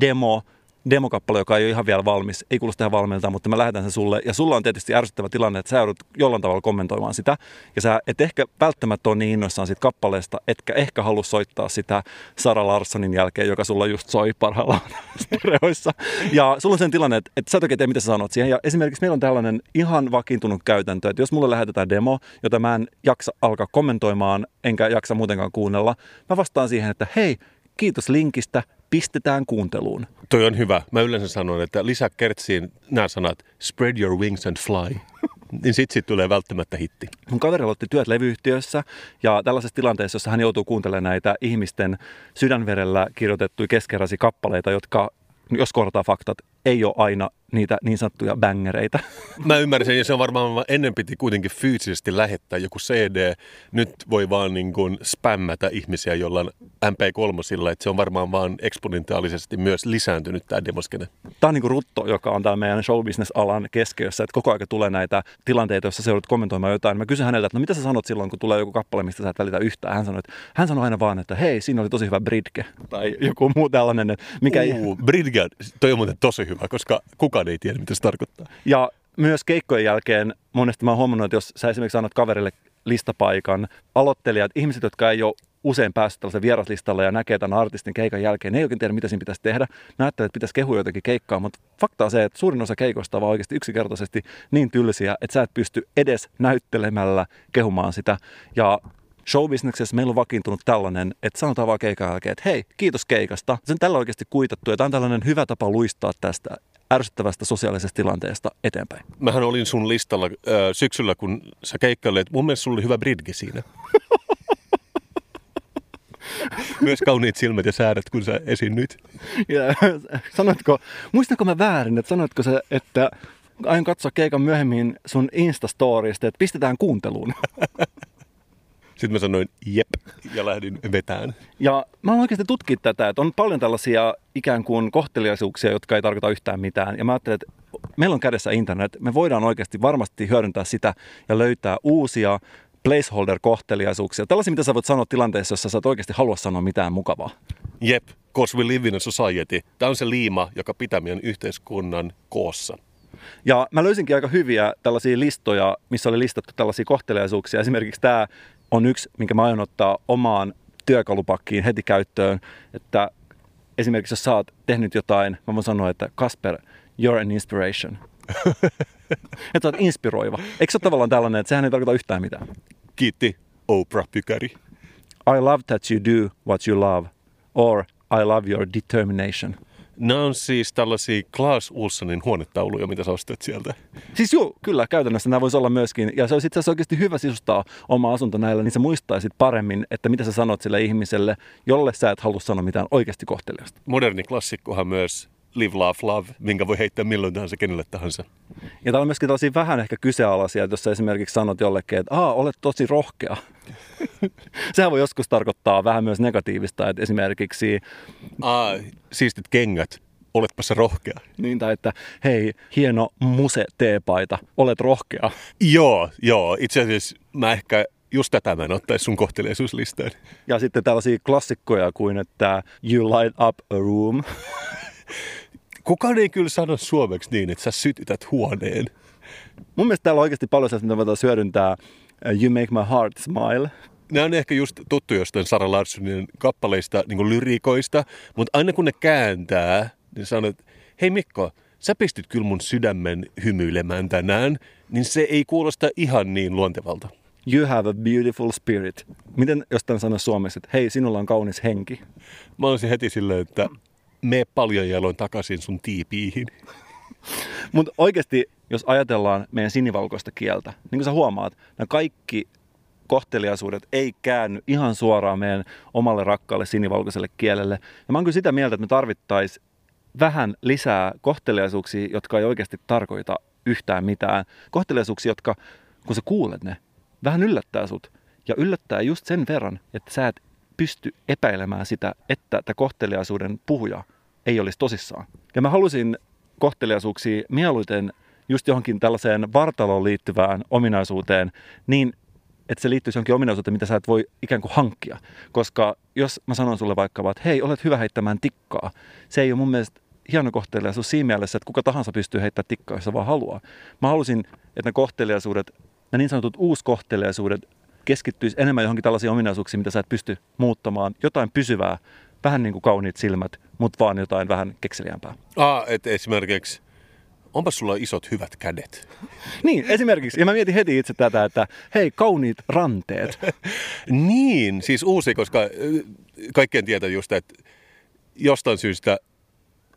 demo, demokappale, joka ei ole ihan vielä valmis, ei kuulosta ihan valmiilta, mutta mä lähetän sen sulle. Ja sulla on tietysti ärsyttävä tilanne, että sä joudut jollain tavalla kommentoimaan sitä. Ja sä et ehkä välttämättä ole niin innoissaan siitä kappaleesta, etkä ehkä halua soittaa sitä Sara Larssonin jälkeen, joka sulla just soi parhaillaan stereoissa. Ja sulla on sen tilanne, että, sä et oikein tiedä, mitä sä sanot siihen. Ja esimerkiksi meillä on tällainen ihan vakiintunut käytäntö, että jos mulle lähetetään demo, jota mä en jaksa alkaa kommentoimaan, enkä jaksa muutenkaan kuunnella, mä vastaan siihen, että hei, kiitos linkistä, pistetään kuunteluun. Toi on hyvä. Mä yleensä sanon, että lisää kertsiin nämä sanat spread your wings and fly. niin sit, sit tulee välttämättä hitti. Mun kaveri aloitti työt levyyhtiössä ja tällaisessa tilanteessa, jossa hän joutuu kuuntelemaan näitä ihmisten sydänverellä kirjoitettuja keskeräisiä kappaleita, jotka jos kohdataan faktat, ei ole aina niitä niin sanottuja bangereita. Mä ymmärsin, ja se on varmaan, ennen piti kuitenkin fyysisesti lähettää joku CD. Nyt voi vaan niin kuin spämmätä ihmisiä jollain MP3, että se on varmaan vaan eksponentiaalisesti myös lisääntynyt tämä demoskene. Tämä on niin kuin rutto, joka on täällä meidän showbusiness-alan keskiössä, että koko ajan tulee näitä tilanteita, joissa se joudut kommentoimaan jotain. Mä kysyn häneltä, että no mitä sä sanot silloin, kun tulee joku kappale, mistä sä et välitä yhtään. Hän sanoi, että hän sanoi aina vaan, että hei, siinä oli tosi hyvä bridge. Tai joku muu tällainen, mikä... Uh, bridge, toi on muuten tosi hyvä, koska kukaan ei tiedä, mitä se tarkoittaa. Ja myös keikkojen jälkeen monesti mä oon huomannut, että jos sä esimerkiksi annat kaverille listapaikan, aloittelijat, ihmiset, jotka ei ole usein päässyt tällaisen vieraslistalle ja näkee tämän artistin keikan jälkeen, ne ei oikein tiedä, mitä siinä pitäisi tehdä. Mä että pitäisi kehua jotakin keikkaa, mutta fakta on se, että suurin osa keikoista on oikeasti yksinkertaisesti niin tylsiä, että sä et pysty edes näyttelemällä kehumaan sitä. Ja showbisneksessä meillä on vakiintunut tällainen, että sanotaan vaan keikan jälkeen, että hei, kiitos keikasta. Se on tällä oikeasti kuitattu ja tämä on tällainen hyvä tapa luistaa tästä ärsyttävästä sosiaalisesta tilanteesta eteenpäin. Mähän olin sun listalla äh, syksyllä, kun sä keikkailet. Mun mielestä sulla oli hyvä bridge siinä. Myös kauniit silmät ja sääret, kun sä esiinnyt. Ja, sanoitko, muistanko mä väärin, että sanoitko se, että aion katsoa keikan myöhemmin sun Instastorista, että pistetään kuunteluun. Sitten mä sanoin jep ja lähdin vetään. Ja mä oon oikeasti tutkittu tätä, että on paljon tällaisia ikään kuin kohteliaisuuksia, jotka ei tarkoita yhtään mitään. Ja mä ajattelin, että meillä on kädessä internet, me voidaan oikeasti varmasti hyödyntää sitä ja löytää uusia placeholder-kohteliaisuuksia. Tällaisia, mitä sä voit sanoa tilanteessa, jossa sä et oikeasti halua sanoa mitään mukavaa. Jep, cause we live in a society. Tämä on se liima, joka pitää meidän yhteiskunnan koossa. Ja mä löysinkin aika hyviä tällaisia listoja, missä oli listattu tällaisia kohteliaisuuksia. Esimerkiksi tämä on yksi, minkä mä aion ottaa omaan työkalupakkiin heti käyttöön, että esimerkiksi jos sä oot tehnyt jotain, mä voin sanoa, että Kasper, you're an inspiration. että sä oot inspiroiva. Eikö se ole tavallaan tällainen, että sehän ei tarkoita yhtään mitään? Kiitti Oprah Pykäri. I love that you do what you love, or I love your determination. Nämä on siis tällaisia Klaas Ulssonin huonetauluja, mitä sä ostat sieltä. Siis joo, kyllä, käytännössä nämä voisi olla myöskin. Ja se olisi itse asiassa oikeasti hyvä sisustaa oma asunto näillä, niin sä muistaisit paremmin, että mitä sä sanot sille ihmiselle, jolle sä et halua sanoa mitään oikeasti kohteliasta. Moderni klassikkohan myös Live, Love, Love, minkä voi heittää milloin tahansa kenelle tahansa. Ja täällä on myöskin tällaisia vähän ehkä kyseenalaisia, että jos sä esimerkiksi sanot jollekin, että Aa, olet tosi rohkea. Sehän voi joskus tarkoittaa vähän myös negatiivista, että esimerkiksi... Aa, siistit kengät. oletpa sä rohkea. Niin, tai että hei, hieno muse-teepaita, olet rohkea. Joo, joo. Itse asiassa mä ehkä just tätä mä en ottaisi sun kohteliaisuuslistaan. Ja sitten tällaisia klassikkoja kuin, että you light up a room. Kukaan ei kyllä sano suomeksi niin, että sä sytytät huoneen. Mun mielestä täällä on oikeasti paljon sellaista, mitä voitaisiin hyödyntää. You make my heart smile. Nämä on ehkä just tuttu jostain Sara Larssonin kappaleista, niin lyrikoista, mutta aina kun ne kääntää, niin sanoo, että hei Mikko, sä pistit kyllä mun sydämen hymyilemään tänään, niin se ei kuulosta ihan niin luontevalta. You have a beautiful spirit. Miten jostain sanoa suomeksi, että hei, sinulla on kaunis henki? Mä olisin heti silleen, että me paljon jaloin takaisin sun tiipiihin. Mutta oikeasti, jos ajatellaan meidän sinivalkoista kieltä, niin kuin sä huomaat, nämä kaikki kohteliaisuudet ei käänny ihan suoraan meidän omalle rakkaalle sinivalkoiselle kielelle. Ja mä oon kyllä sitä mieltä, että me tarvittaisiin vähän lisää kohteliaisuuksia, jotka ei oikeasti tarkoita yhtään mitään. Kohteliaisuuksia, jotka, kun sä kuulet ne, vähän yllättää sut. Ja yllättää just sen verran, että sä et pysty epäilemään sitä, että tämä kohteliaisuuden puhuja ei olisi tosissaan. Ja mä halusin kohteliaisuuksia mieluiten just johonkin tällaiseen vartaloon liittyvään ominaisuuteen, niin että se liittyisi johonkin ominaisuuteen, mitä sä et voi ikään kuin hankkia. Koska jos mä sanon sulle vaikka, että hei, olet hyvä heittämään tikkaa, se ei ole mun mielestä hieno kohteliaisuus siinä mielessä, että kuka tahansa pystyy heittämään tikkaa, jos vaan haluaa. Mä halusin, että ne kohteliaisuudet, ne niin sanotut uuskohteliaisuudet keskittyisi enemmän johonkin tällaisiin ominaisuuksiin, mitä sä et pysty muuttamaan. Jotain pysyvää, vähän niin kuin kauniit silmät, mutta vaan jotain vähän kekseliämpää. Ah, että esimerkiksi onpa sulla isot hyvät kädet. Niin, esimerkiksi. Ja mä mietin heti itse tätä, että hei, kauniit ranteet. niin, siis uusi, koska kaikkien tietää just, että jostain syystä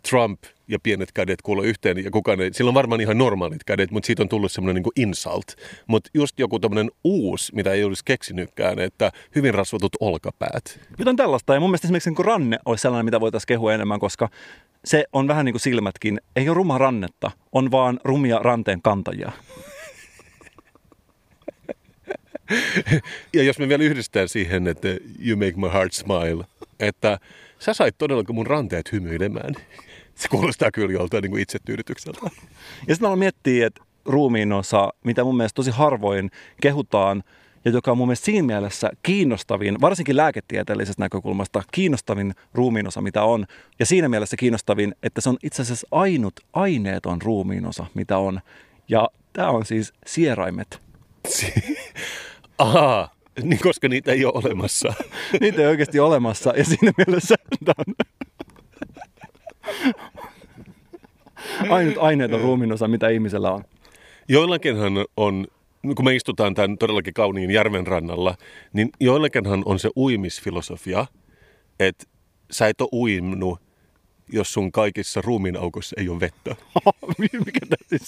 Trump ja pienet kädet kuuluu yhteen ja kukaan ei, sillä on varmaan ihan normaalit kädet, mutta siitä on tullut semmoinen niin insult. Mutta just joku tämmöinen uusi, mitä ei olisi keksinytkään, että hyvin rasvatut olkapäät. Jotain tällaista. Ja mun mielestä esimerkiksi niin ranne olisi sellainen, mitä voitaisiin kehua enemmän, koska se on vähän niin kuin silmätkin. Ei ole ruma rannetta, on vaan rumia ranteen kantajia. ja jos me vielä yhdistetään siihen, että you make my heart smile, että sä sait todellakin mun ranteet hymyilemään. Se kuulostaa kyllä joltain niin kuin itsetyydytykseltä. Ja sitten mä miettiä, että ruumiin osa, mitä mun mielestä tosi harvoin kehutaan, ja joka on mun mielestä siinä mielessä kiinnostavin, varsinkin lääketieteellisestä näkökulmasta, kiinnostavin ruumiinosa, mitä on. Ja siinä mielessä kiinnostavin, että se on itse asiassa ainut aineeton ruumiinosa, mitä on. Ja tämä on siis sieraimet. Aha, niin koska niitä ei ole olemassa. niitä ei oikeasti ole olemassa ja siinä mielessä tämä on ainut aineeton ruumiinosa, mitä ihmisellä on. Joillakinhan on kun me istutaan tämän todellakin kauniin järven rannalla, niin joillekinhan on se uimisfilosofia, että sä et ole uinut, jos sun kaikissa ruumiin aukoissa ei ole vettä. Mikä tämä siis?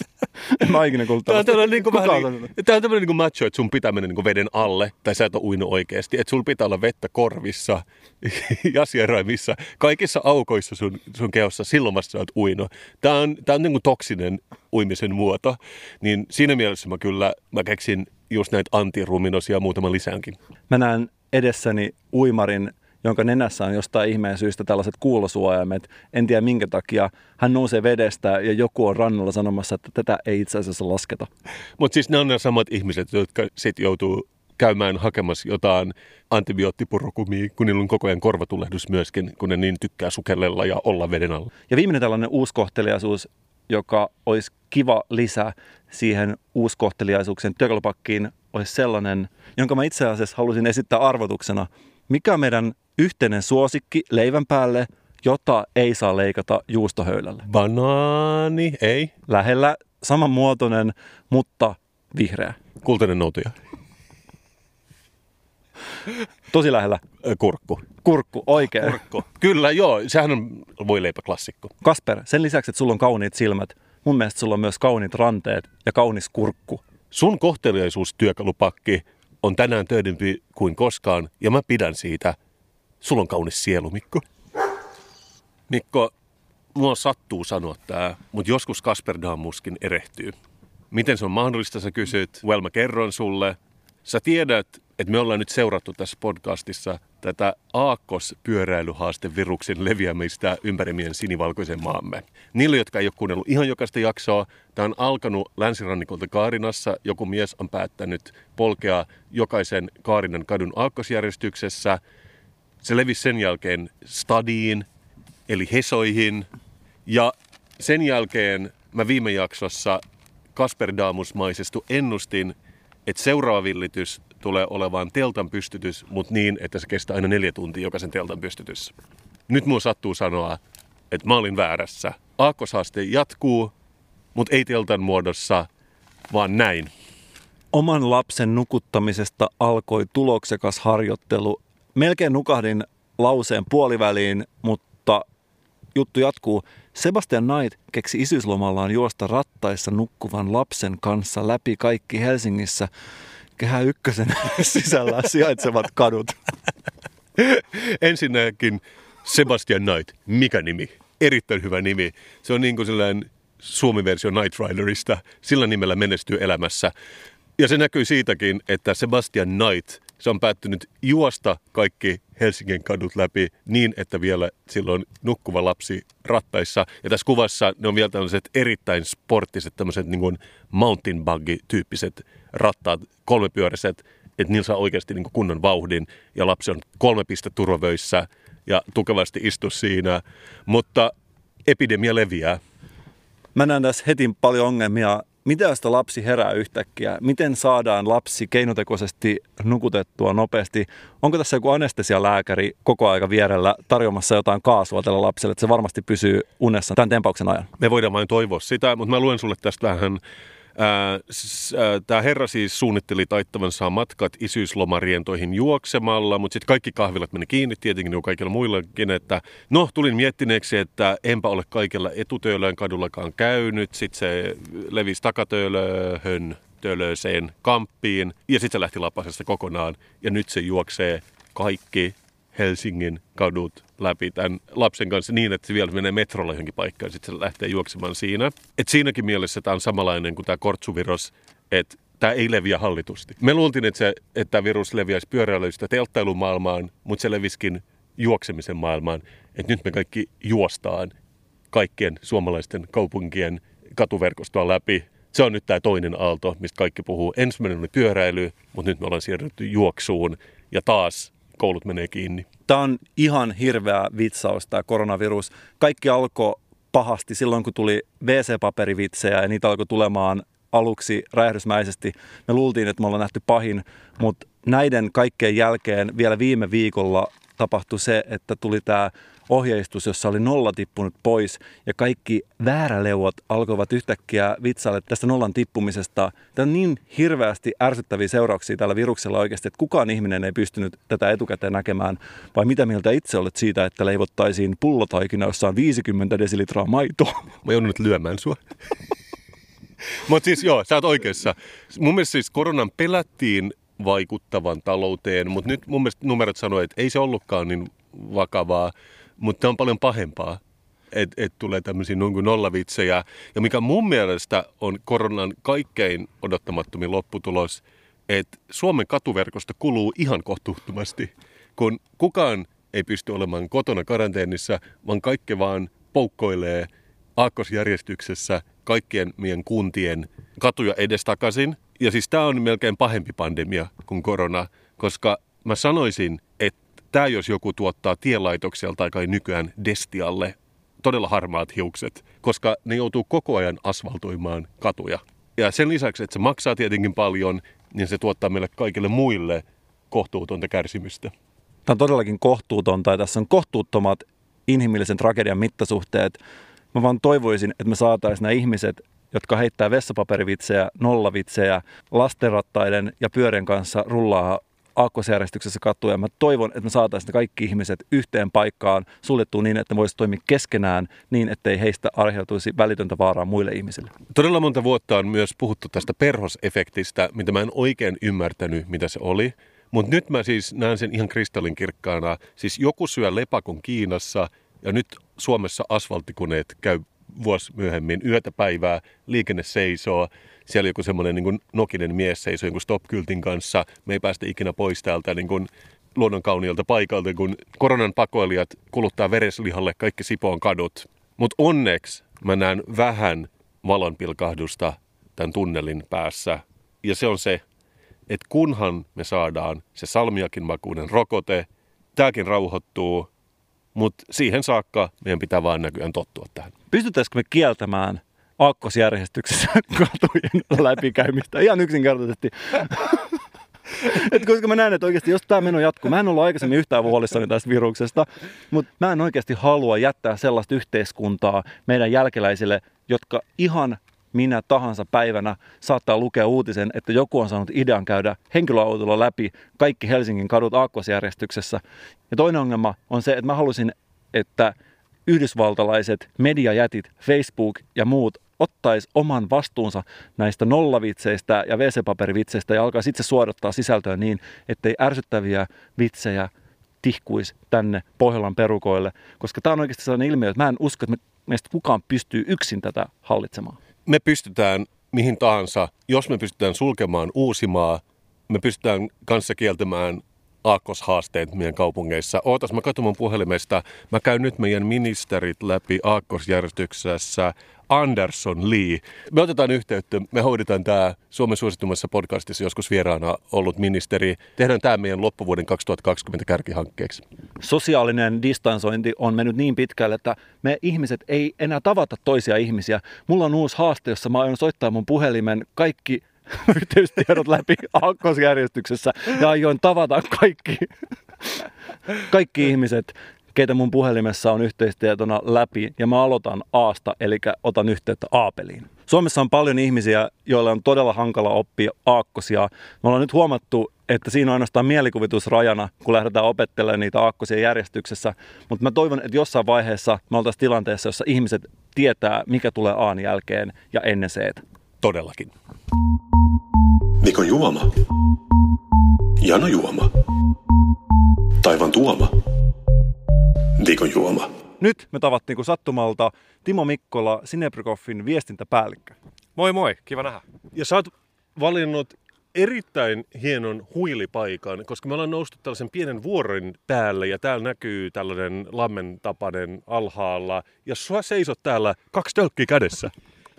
En mä ikinä kuullut Tämä on tämmöinen, niin kuin, vähän, niin, tämä on tämmöinen niin kuin macho, että sun pitää mennä niin kuin veden alle, tai sä et ole uinut oikeasti. Että sulla pitää olla vettä korvissa ja sieraimissa, kaikissa aukoissa sun, sun keossa, silloin vasta sä oot uinut. Tämä on, tämä on niin kuin toksinen uimisen muoto. Niin siinä mielessä mä kyllä, mä keksin just näitä antiruminosia muutaman lisäänkin. Mä näen edessäni uimarin jonka nenässä on jostain ihmeen syystä tällaiset kuulosuojaimet. En tiedä minkä takia. Hän nousee vedestä ja joku on rannalla sanomassa, että tätä ei itse asiassa lasketa. Mutta siis ne on ne samat ihmiset, jotka sitten joutuu käymään hakemassa jotain antibioottipurokumia, kun niillä on koko ajan korvatulehdus myöskin, kun ne niin tykkää sukellella ja olla veden alla. Ja viimeinen tällainen uuskohteliaisuus, joka olisi kiva lisä siihen uuskohteliaisuuksien työkalupakkiin, olisi sellainen, jonka mä itse asiassa halusin esittää arvotuksena. Mikä on meidän yhteinen suosikki leivän päälle, jota ei saa leikata juustohöylällä. Banaani, ei. Lähellä samanmuotoinen, mutta vihreä. Kultainen noutuja. Tosi lähellä. Kurkku. Kurkku, oikein. Kurkku. Kyllä, joo. Sehän on voi leipä klassikko. Kasper, sen lisäksi, että sulla on kauniit silmät, mun mielestä sulla on myös kauniit ranteet ja kaunis kurkku. Sun kohteliaisuustyökalupakki on tänään töidempi kuin koskaan ja mä pidän siitä – Sulla on kaunis sielu, Mikko. Mikko, mua sattuu sanoa tää, mutta joskus Kasper Damuskin erehtyy. Miten se on mahdollista, sä kysyt? Well, mä kerron sulle. Sä tiedät, että me ollaan nyt seurattu tässä podcastissa tätä aakkospyöräilyhaasteviruksen leviämistä ympäri meidän sinivalkoisen maamme. Niille, jotka ei ole kuunnellut ihan jokaista jaksoa, tämä on alkanut länsirannikolta Kaarinassa. Joku mies on päättänyt polkea jokaisen Kaarinan kadun aakkosjärjestyksessä. Se levisi sen jälkeen stadiin, eli Hesoihin. Ja sen jälkeen mä viime jaksossa Kasper Daamusmaisesti ennustin, että seuraava villitys tulee olemaan teltan pystytys, mutta niin, että se kestää aina neljä tuntia jokaisen teltan pystytys. Nyt mua sattuu sanoa, että mä olin väärässä. Aakkosaaste jatkuu, mutta ei teltan muodossa, vaan näin. Oman lapsen nukuttamisesta alkoi tuloksekas harjoittelu. Melkein nukahdin lauseen puoliväliin, mutta juttu jatkuu. Sebastian Knight keksi isyyslomallaan juosta rattaissa nukkuvan lapsen kanssa läpi kaikki Helsingissä Kehä Ykkösen sisällä sijaitsevat kadut. Ensinnäkin Sebastian Knight, mikä nimi? Erittäin hyvä nimi. Se on niin kuin sellainen Suomi-versio Riderista. Sillä nimellä menestyy elämässä. Ja se näkyy siitäkin, että Sebastian Knight, se on päättynyt juosta kaikki Helsingin kadut läpi niin, että vielä silloin nukkuva lapsi rattaissa. Ja tässä kuvassa ne on vielä tällaiset erittäin sporttiset, tämmöiset niin kuin mountain buggy-tyyppiset rattaat, kolmepyöräiset, että niillä saa oikeasti niin kuin kunnon vauhdin. Ja lapsi on kolme piste turvavöissä ja tukevasti istu siinä. Mutta epidemia leviää. Mä näen tässä heti paljon ongelmia mitä jos lapsi herää yhtäkkiä? Miten saadaan lapsi keinotekoisesti nukutettua nopeasti? Onko tässä joku anestesialääkäri koko aika vierellä tarjoamassa jotain kaasua tälle lapselle, että se varmasti pysyy unessa tämän tempauksen ajan? Me voidaan vain toivoa sitä, mutta mä luen sulle tästä vähän Tämä herra siis suunnitteli taittavansa matkat isyyslomarientoihin juoksemalla, mutta sitten kaikki kahvilat meni kiinni, tietenkin niin kaikilla muillakin, että no tulin miettineeksi, että enpä ole kaikilla etutöölöön kadullakaan käynyt, sitten se levisi takatöölöhön tölöseen kamppiin ja sitten se lähti lapasesta kokonaan ja nyt se juoksee kaikki Helsingin kadut läpi tämän lapsen kanssa niin, että se vielä menee metrolla johonkin paikkaan ja sitten se lähtee juoksemaan siinä. Et siinäkin mielessä tämä on samanlainen kuin tämä kortsuvirus, että tämä ei leviä hallitusti. Me luultiin, että, se, että tämä virus leviäisi pyöräilystä telttailumaailmaan, mutta se leviskin juoksemisen maailmaan. Että nyt me kaikki juostaan kaikkien suomalaisten kaupunkien katuverkostoa läpi. Se on nyt tämä toinen aalto, mistä kaikki puhuu. Ensimmäinen oli pyöräily, mutta nyt me ollaan siirrytty juoksuun. Ja taas koulut menee kiinni. Tämä on ihan hirveä vitsaus tämä koronavirus. Kaikki alkoi pahasti silloin, kun tuli WC-paperivitsejä ja niitä alkoi tulemaan aluksi räjähdysmäisesti. Me luultiin, että me ollaan nähty pahin, mutta näiden kaikkeen jälkeen vielä viime viikolla tapahtui se, että tuli tämä ohjeistus, jossa oli nolla tippunut pois ja kaikki vääräleuot alkoivat yhtäkkiä vitsailla tästä nollan tippumisesta. Tämä on niin hirveästi ärsyttäviä seurauksia tällä viruksella oikeasti, että kukaan ihminen ei pystynyt tätä etukäteen näkemään. Vai mitä mieltä itse olet siitä, että leivottaisiin pullotaikina, jossa on 50 desilitraa maitoa? Mä joudun nyt lyömään sua. Mutta siis joo, sä oot oikeassa. Mun mielestä siis koronan pelättiin vaikuttavan talouteen, mutta nyt mun mielestä numerot sanoo, että ei se ollutkaan niin vakavaa. Mutta on paljon pahempaa, että et tulee tämmöisiä niin nollavitsejä. Ja mikä mun mielestä on koronan kaikkein odottamattomin lopputulos, että Suomen katuverkosto kuluu ihan kohtuuttomasti, kun kukaan ei pysty olemaan kotona karanteenissa, vaan kaikki vaan poukkoilee aakkosjärjestyksessä kaikkien meidän kuntien katuja edestakaisin. Ja siis tämä on melkein pahempi pandemia kuin korona, koska mä sanoisin, Tämä jos joku tuottaa tielaitokselta tai kai nykyään Destialle todella harmaat hiukset, koska ne joutuu koko ajan asfaltoimaan katuja. Ja sen lisäksi, että se maksaa tietenkin paljon, niin se tuottaa meille kaikille muille kohtuutonta kärsimystä. Tämä on todellakin kohtuutonta ja tässä on kohtuuttomat inhimillisen tragedian mittasuhteet. Mä vaan toivoisin, että me saataisiin nämä ihmiset, jotka heittää vessapaperivitsejä, nollavitsejä, lastenrattaiden ja pyörien kanssa rullaa aakkosjärjestyksessä katsoa. Mä toivon, että me saataisiin kaikki ihmiset yhteen paikkaan suljettua niin, että ne voisivat toimia keskenään niin, ettei heistä aiheutuisi välitöntä vaaraa muille ihmisille. Todella monta vuotta on myös puhuttu tästä perhosefektistä, mitä mä en oikein ymmärtänyt, mitä se oli. Mutta nyt mä siis näen sen ihan kristallinkirkkaana. Siis joku syö lepakon Kiinassa ja nyt Suomessa asfalttikoneet käy vuosi myöhemmin yötä päivää, liikenne seisoo. Siellä joku semmoinen niin nokinen mies seisoo jonkun stop-kyltin kanssa. Me ei päästä ikinä pois täältä niin kuin luonnon kauniilta paikalta, kun koronan pakoilijat kuluttaa vereslihalle kaikki Sipoon kadut. Mutta onneksi mä näen vähän valonpilkahdusta tämän tunnelin päässä. Ja se on se, että kunhan me saadaan se salmiakin makuinen rokote, tämäkin rauhoittuu, mutta siihen saakka meidän pitää vaan näkyään tottua tähän. Pystyttäisikö me kieltämään aakkosjärjestyksessä katujen läpikäymistä ihan yksinkertaisesti? Et koska mä näen, että oikeasti jos tämä meno jatkuu, mä en ollut aikaisemmin yhtään huolissani tästä viruksesta, mutta mä en oikeasti halua jättää sellaista yhteiskuntaa meidän jälkeläisille, jotka ihan minä tahansa päivänä saattaa lukea uutisen, että joku on saanut idean käydä henkilöautolla läpi kaikki Helsingin kadut aakkosjärjestyksessä. Ja toinen ongelma on se, että mä halusin, että yhdysvaltalaiset mediajätit, Facebook ja muut ottaisi oman vastuunsa näistä nollavitseistä ja WC-paperivitseistä ja alkaisi itse suodattaa sisältöä niin, ettei ärsyttäviä vitsejä tihkuisi tänne Pohjolan perukoille, koska tämä on oikeasti sellainen ilmiö, että mä en usko, että meistä kukaan pystyy yksin tätä hallitsemaan. Me pystytään mihin tahansa, jos me pystytään sulkemaan Uusimaa, me pystytään kanssa kieltämään aakkoshaasteet meidän kaupungeissa. Ootas, mä katson mun puhelimesta. Mä käyn nyt meidän ministerit läpi aakkosjärjestyksessä. Anderson Lee. Me otetaan yhteyttä, me hoidetaan tämä Suomen suositummassa podcastissa joskus vieraana ollut ministeri. Tehdään tämä meidän loppuvuoden 2020 kärkihankkeeksi. Sosiaalinen distansointi on mennyt niin pitkälle, että me ihmiset ei enää tavata toisia ihmisiä. Mulla on uusi haaste, jossa mä aion soittaa mun puhelimen kaikki yhteystiedot läpi aakkosjärjestyksessä ja aion tavata kaikki, kaikki ihmiset, keitä mun puhelimessa on yhteistietona läpi ja mä aloitan Aasta, eli otan yhteyttä Aapeliin. Suomessa on paljon ihmisiä, joilla on todella hankala oppia aakkosia. Me ollaan nyt huomattu, että siinä on ainoastaan mielikuvitusrajana, kun lähdetään opettelemaan niitä aakkosia järjestyksessä. Mutta mä toivon, että jossain vaiheessa me oltaisiin tilanteessa, jossa ihmiset tietää, mikä tulee Aan jälkeen ja ennen se. Todellakin. Mikon juoma. Jano juoma. Taivan tuoma. Viikon juoma. Nyt me tavattiin kuin sattumalta Timo Mikkola, Sinebrykoffin viestintäpäällikkö. Moi moi, kiva nähdä. Ja sä oot valinnut erittäin hienon huilipaikan, koska me ollaan noustu tällaisen pienen vuoren päälle ja täällä näkyy tällainen lammen tapainen alhaalla. Ja sä seisot täällä kaksi tölkkiä kädessä.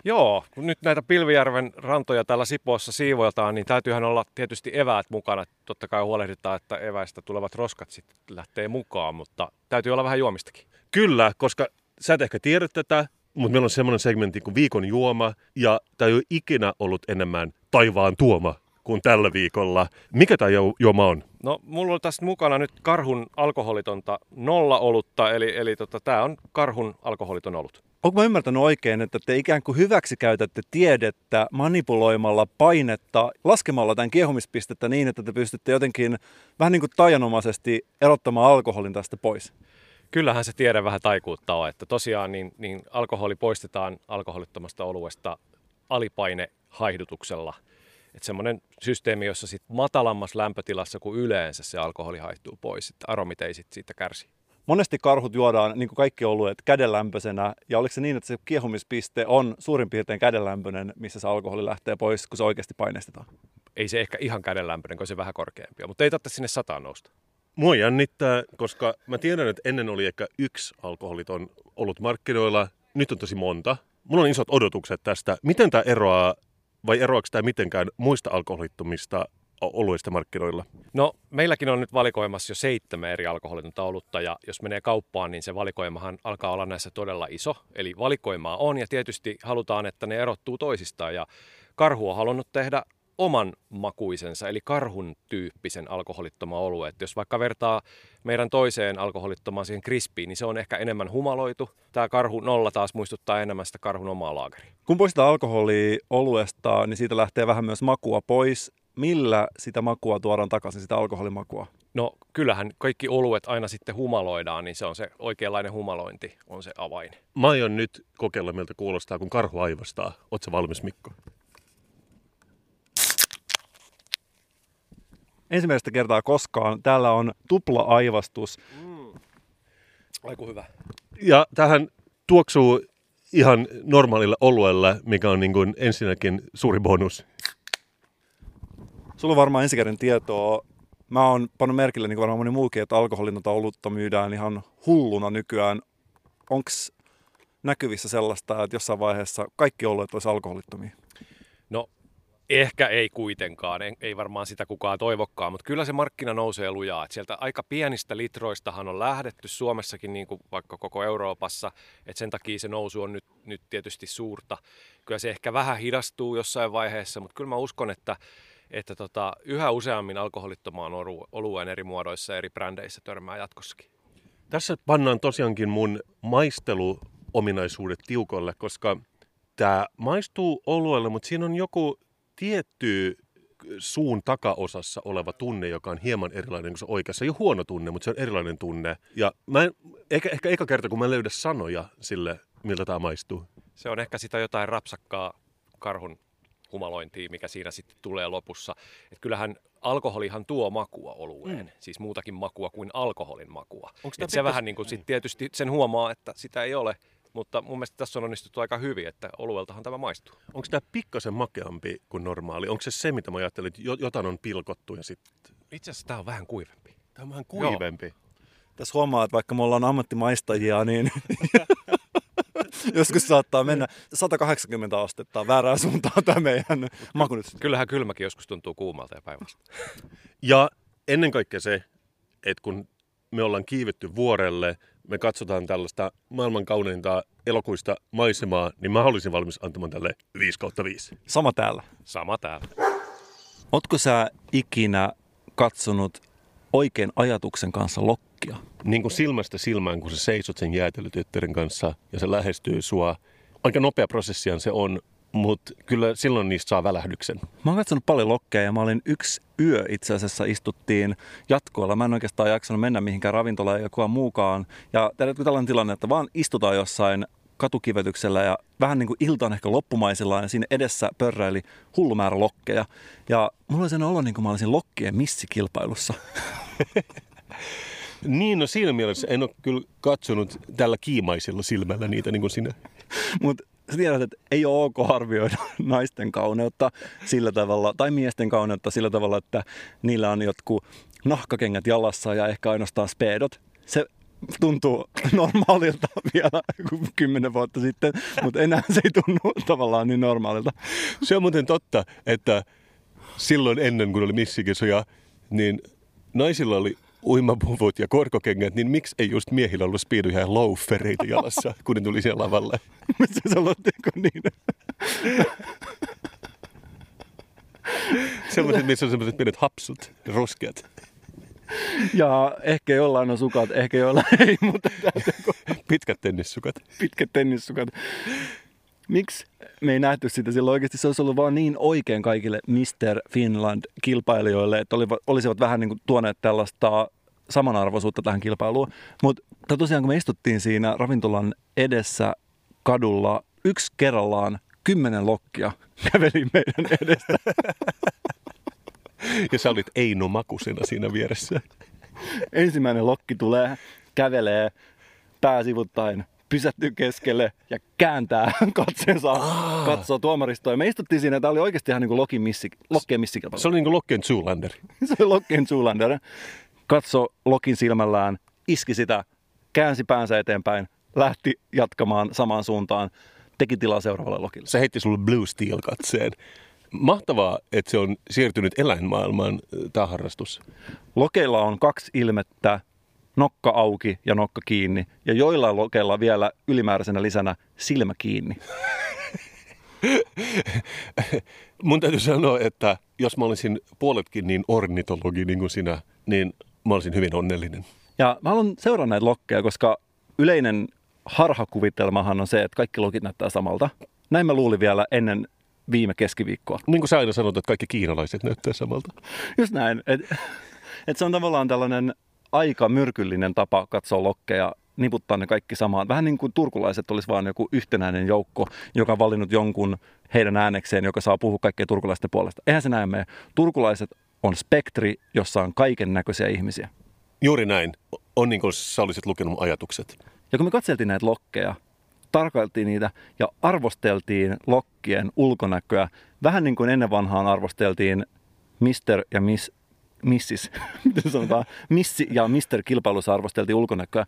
Joo, kun nyt näitä Pilvijärven rantoja täällä Sipoossa siivoiltaan, niin täytyyhän olla tietysti eväät mukana. Totta kai huolehditaan, että eväistä tulevat roskat sitten lähtee mukaan, mutta täytyy olla vähän juomistakin. Kyllä, koska sä et ehkä tiedä tätä, mutta meillä on semmoinen segmentti kuin viikon juoma, ja tämä ei ole ikinä ollut enemmän taivaan tuoma kuin tällä viikolla. Mikä tämä juoma on? No, mulla on tässä mukana nyt karhun alkoholitonta nolla olutta, eli, eli tota, tämä on karhun alkoholiton olut. Onko mä ymmärtänyt oikein, että te ikään kuin hyväksikäytätte tiedettä manipuloimalla painetta, laskemalla tämän kiehumispistettä niin, että te pystytte jotenkin vähän niin kuin tajanomaisesti erottamaan alkoholin tästä pois? Kyllähän se tiede vähän taikuutta on, että tosiaan niin, niin alkoholi poistetaan alkoholittomasta oluesta alipainehaidutuksella. Että semmoinen systeemi, jossa sit matalammassa lämpötilassa kuin yleensä se alkoholi haihtuu pois, että aromit ei sit siitä kärsi. Monesti karhut juodaan, niin kuin kaikki oluet, kädenlämpöisenä. Ja oliko se niin, että se kiehumispiste on suurin piirtein kädenlämpöinen, missä se alkoholi lähtee pois, kun se oikeasti paineistetaan? Ei se ehkä ihan kädenlämpöinen, kun se vähän korkeampi mutta ei tarvitse sinne sataan nousta. Mua jännittää, koska mä tiedän, että ennen oli ehkä yksi alkoholiton ollut markkinoilla. Nyt on tosi monta. Mulla on isot odotukset tästä. Miten tämä eroaa, vai eroako tämä mitenkään muista alkoholittomista oluista markkinoilla? No, meilläkin on nyt valikoimassa jo seitsemän eri alkoholitonta olutta, ja jos menee kauppaan, niin se valikoimahan alkaa olla näissä todella iso. Eli valikoimaa on, ja tietysti halutaan, että ne erottuu toisistaan, ja Karhu on halunnut tehdä oman makuisensa, eli karhun tyyppisen alkoholittoman oluen. Jos vaikka vertaa meidän toiseen alkoholittomaan siihen krispiin, niin se on ehkä enemmän humaloitu. Tämä karhu nolla taas muistuttaa enemmän sitä karhun omaa laakeria. Kun poistetaan alkoholia oluesta, niin siitä lähtee vähän myös makua pois. Millä sitä makua tuodaan takaisin, sitä alkoholimakua? No kyllähän kaikki oluet aina sitten humaloidaan, niin se on se oikeanlainen humalointi, on se avain. Mä aion nyt kokeilla, miltä kuulostaa, kun karhu aivastaa. Oletko valmis, Mikko? ensimmäistä kertaa koskaan. Täällä on tupla-aivastus. Mm. Aiku hyvä. Ja tähän tuoksuu ihan normaalilla oluella, mikä on niin kuin ensinnäkin suuri bonus. Sulla on varmaan ensikäden tietoa. Mä oon pannut merkille, niin kuin varmaan moni muukin, että alkoholinota olutta myydään ihan hulluna nykyään. Onko näkyvissä sellaista, että jossain vaiheessa kaikki oluet olisi alkoholittomia? No ehkä ei kuitenkaan, ei varmaan sitä kukaan toivokkaan, mutta kyllä se markkina nousee lujaa. Et sieltä aika pienistä litroistahan on lähdetty Suomessakin, niin kuin vaikka koko Euroopassa, että sen takia se nousu on nyt, nyt tietysti suurta. Kyllä se ehkä vähän hidastuu jossain vaiheessa, mutta kyllä mä uskon, että että tota, yhä useammin alkoholittomaan olueen eri muodoissa eri brändeissä törmää jatkossakin. Tässä pannaan tosiaankin mun maisteluominaisuudet tiukolle, koska tämä maistuu oluelle, mutta siinä on joku tietty suun takaosassa oleva tunne, joka on hieman erilainen kuin se oikeassa. Ei ole huono tunne, mutta se on erilainen tunne. Ja mä en, ehkä, ehkä eka kerta, kun mä löydän sanoja sille, miltä tämä maistuu. Se on ehkä sitä jotain rapsakkaa karhun humalointia, mikä siinä sitten tulee lopussa. Et kyllähän alkoholihan tuo makua olueen, mm. siis muutakin makua kuin alkoholin makua. Et se vähän niin kuin sit tietysti sen huomaa, että sitä ei ole, mutta mun mielestä tässä on onnistuttu aika hyvin, että olueltahan tämä maistuu. Onko tämä pikkasen makeampi kuin normaali? Onko se se, mitä mä ajattelin, että jotain on pilkottu ja sitten... Itse asiassa tämä on vähän kuivempi. Tämä on vähän kuivempi. Joo. Tässä huomaa, että vaikka me ollaan ammattimaistajia, niin joskus saattaa mennä 180 astetta väärään suuntaan tämä meidän maku nyt. Kyllähän kylmäkin joskus tuntuu kuumalta ja päivästä. Ja ennen kaikkea se, että kun me ollaan kiivetty vuorelle, me katsotaan tällaista maailman kauneinta elokuista maisemaa, niin mä olisin valmis antamaan tälle 5 kautta 5. Sama täällä. Sama täällä. Ootko sä ikinä katsonut oikein ajatuksen kanssa lokkia? Niin kuin silmästä silmään, kun sä seisot sen jäätelötyttären kanssa ja se lähestyy sua. Aika nopea prosessian se on, mutta kyllä silloin niistä saa välähdyksen. Mä oon katsonut paljon lokkeja ja mä olin yksi yö itse asiassa istuttiin jatkoilla. Mä en oikeastaan jaksanut mennä mihinkään ravintolaan ja kukaan muukaan. Ja tiedätkö tällainen tilanne, että vaan istutaan jossain katukivetyksellä ja vähän niin kuin iltaan ehkä loppumaisillaan ja siinä edessä pörräili hullu määrä lokkeja. Ja mulla oli sen olo niin kuin mä olisin lokkien missikilpailussa. niin, no siinä mielessä en ole kyllä katsonut tällä kiimaisella silmällä niitä niin kuin sinä. Mutta sä tiedät, että ei ole ok arvioida naisten kauneutta sillä tavalla, tai miesten kauneutta sillä tavalla, että niillä on jotkut nahkakengät jalassa ja ehkä ainoastaan speedot. Se tuntuu normaalilta vielä kymmenen vuotta sitten, mutta enää se ei tunnu tavallaan niin normaalilta. Se on muuten totta, että silloin ennen kuin oli missikisoja, niin naisilla oli uimapuvut ja korkokengät, niin miksi ei just miehillä ollut speedoja ja loafereita jalassa, kun ne tuli siellä lavalle? Mistä sä niin? Sellaiset, missä on sellaiset pienet hapsut, ruskeat. Ja ehkä jollain on sukat, ehkä jollain ei, mutta... Pitkät tennissukat. Pitkät tennissukat. Miksi me ei nähty sitä silloin oikeasti? Se olisi ollut vaan niin oikein kaikille Mr. Finland-kilpailijoille, että olisivat vähän niin kuin tuoneet tällaista samanarvoisuutta tähän kilpailuun. Mutta tosiaan kun me istuttiin siinä ravintolan edessä kadulla, yksi kerrallaan kymmenen lokkia käveli meidän edestä. Ja sä olit Eino Makusena siinä vieressä. Ensimmäinen lokki tulee, kävelee pääsivuttain, pysähtyy keskelle ja kääntää katseensa, ah. katsoo tuomaristoa. Ja me istuttiin siinä, tämä oli oikeasti ihan niin kuin Lokin missi, missikilpailu. Se oli niin kuin Lokkien Zoolander. Se oli Lokkien Zoolander. Katso Lokin silmällään, iski sitä, käänsi päänsä eteenpäin, lähti jatkamaan samaan suuntaan, teki tilaa seuraavalle Lokille. Se heitti sulle Blue Steel katseen. Mahtavaa, että se on siirtynyt eläinmaailmaan tämä harrastus. Lokeilla on kaksi ilmettä, nokka auki ja nokka kiinni. Ja joilla lokeilla vielä ylimääräisenä lisänä silmä kiinni. Mun täytyy sanoa, että jos mä olisin puoletkin niin ornitologi niin kuin sinä, niin mä olisin hyvin onnellinen. Ja mä haluan seurata näitä lokkeja, koska yleinen harhakuvitelmahan on se, että kaikki lokit näyttää samalta. Näin mä luulin vielä ennen viime keskiviikkoa. Niin kuin sä aina sanot, että kaikki kiinalaiset näyttää samalta. Just näin. Et, et se on tavallaan tällainen aika myrkyllinen tapa katsoa lokkeja, niputtaa ne kaikki samaan. Vähän niin kuin turkulaiset olisi vaan joku yhtenäinen joukko, joka on valinnut jonkun heidän äänekseen, joka saa puhua kaikkien turkulaisten puolesta. Eihän se näin mene. Turkulaiset on spektri, jossa on kaiken näköisiä ihmisiä. Juuri näin. On niin kuin sä olisit lukenut ajatukset. Ja kun me katseltiin näitä lokkeja, tarkailtiin niitä ja arvosteltiin lokkien ulkonäköä. Vähän niin kuin ennen vanhaan arvosteltiin Mr. ja Miss, Missis, miten sanotaan, Missi ja Mr. kilpailussa arvosteltiin ulkonäköä.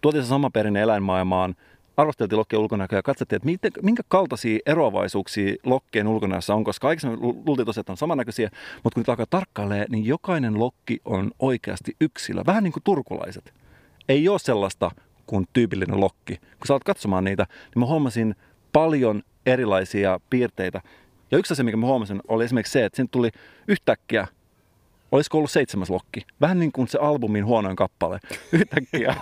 Tuotiin se sama perinne eläinmaailmaan, arvosteltiin lokkien ulkonäköä ja katsottiin, että miten, minkä kaltaisia eroavaisuuksia lokkien ulkonäössä on, koska lu- luultiin tosiaan, että on samannäköisiä, mutta kun niitä alkaa tarkkailemaan, niin jokainen lokki on oikeasti yksilö, vähän niin kuin turkulaiset. Ei ole sellaista kuin tyypillinen lokki. Kun sä katsomaan niitä, niin mä huomasin paljon erilaisia piirteitä. Ja yksi asia, mikä mä huomasin, oli esimerkiksi se, että siinä tuli yhtäkkiä, olisiko ollut seitsemäs lokki, vähän niin kuin se albumin huonoin kappale, yhtäkkiä.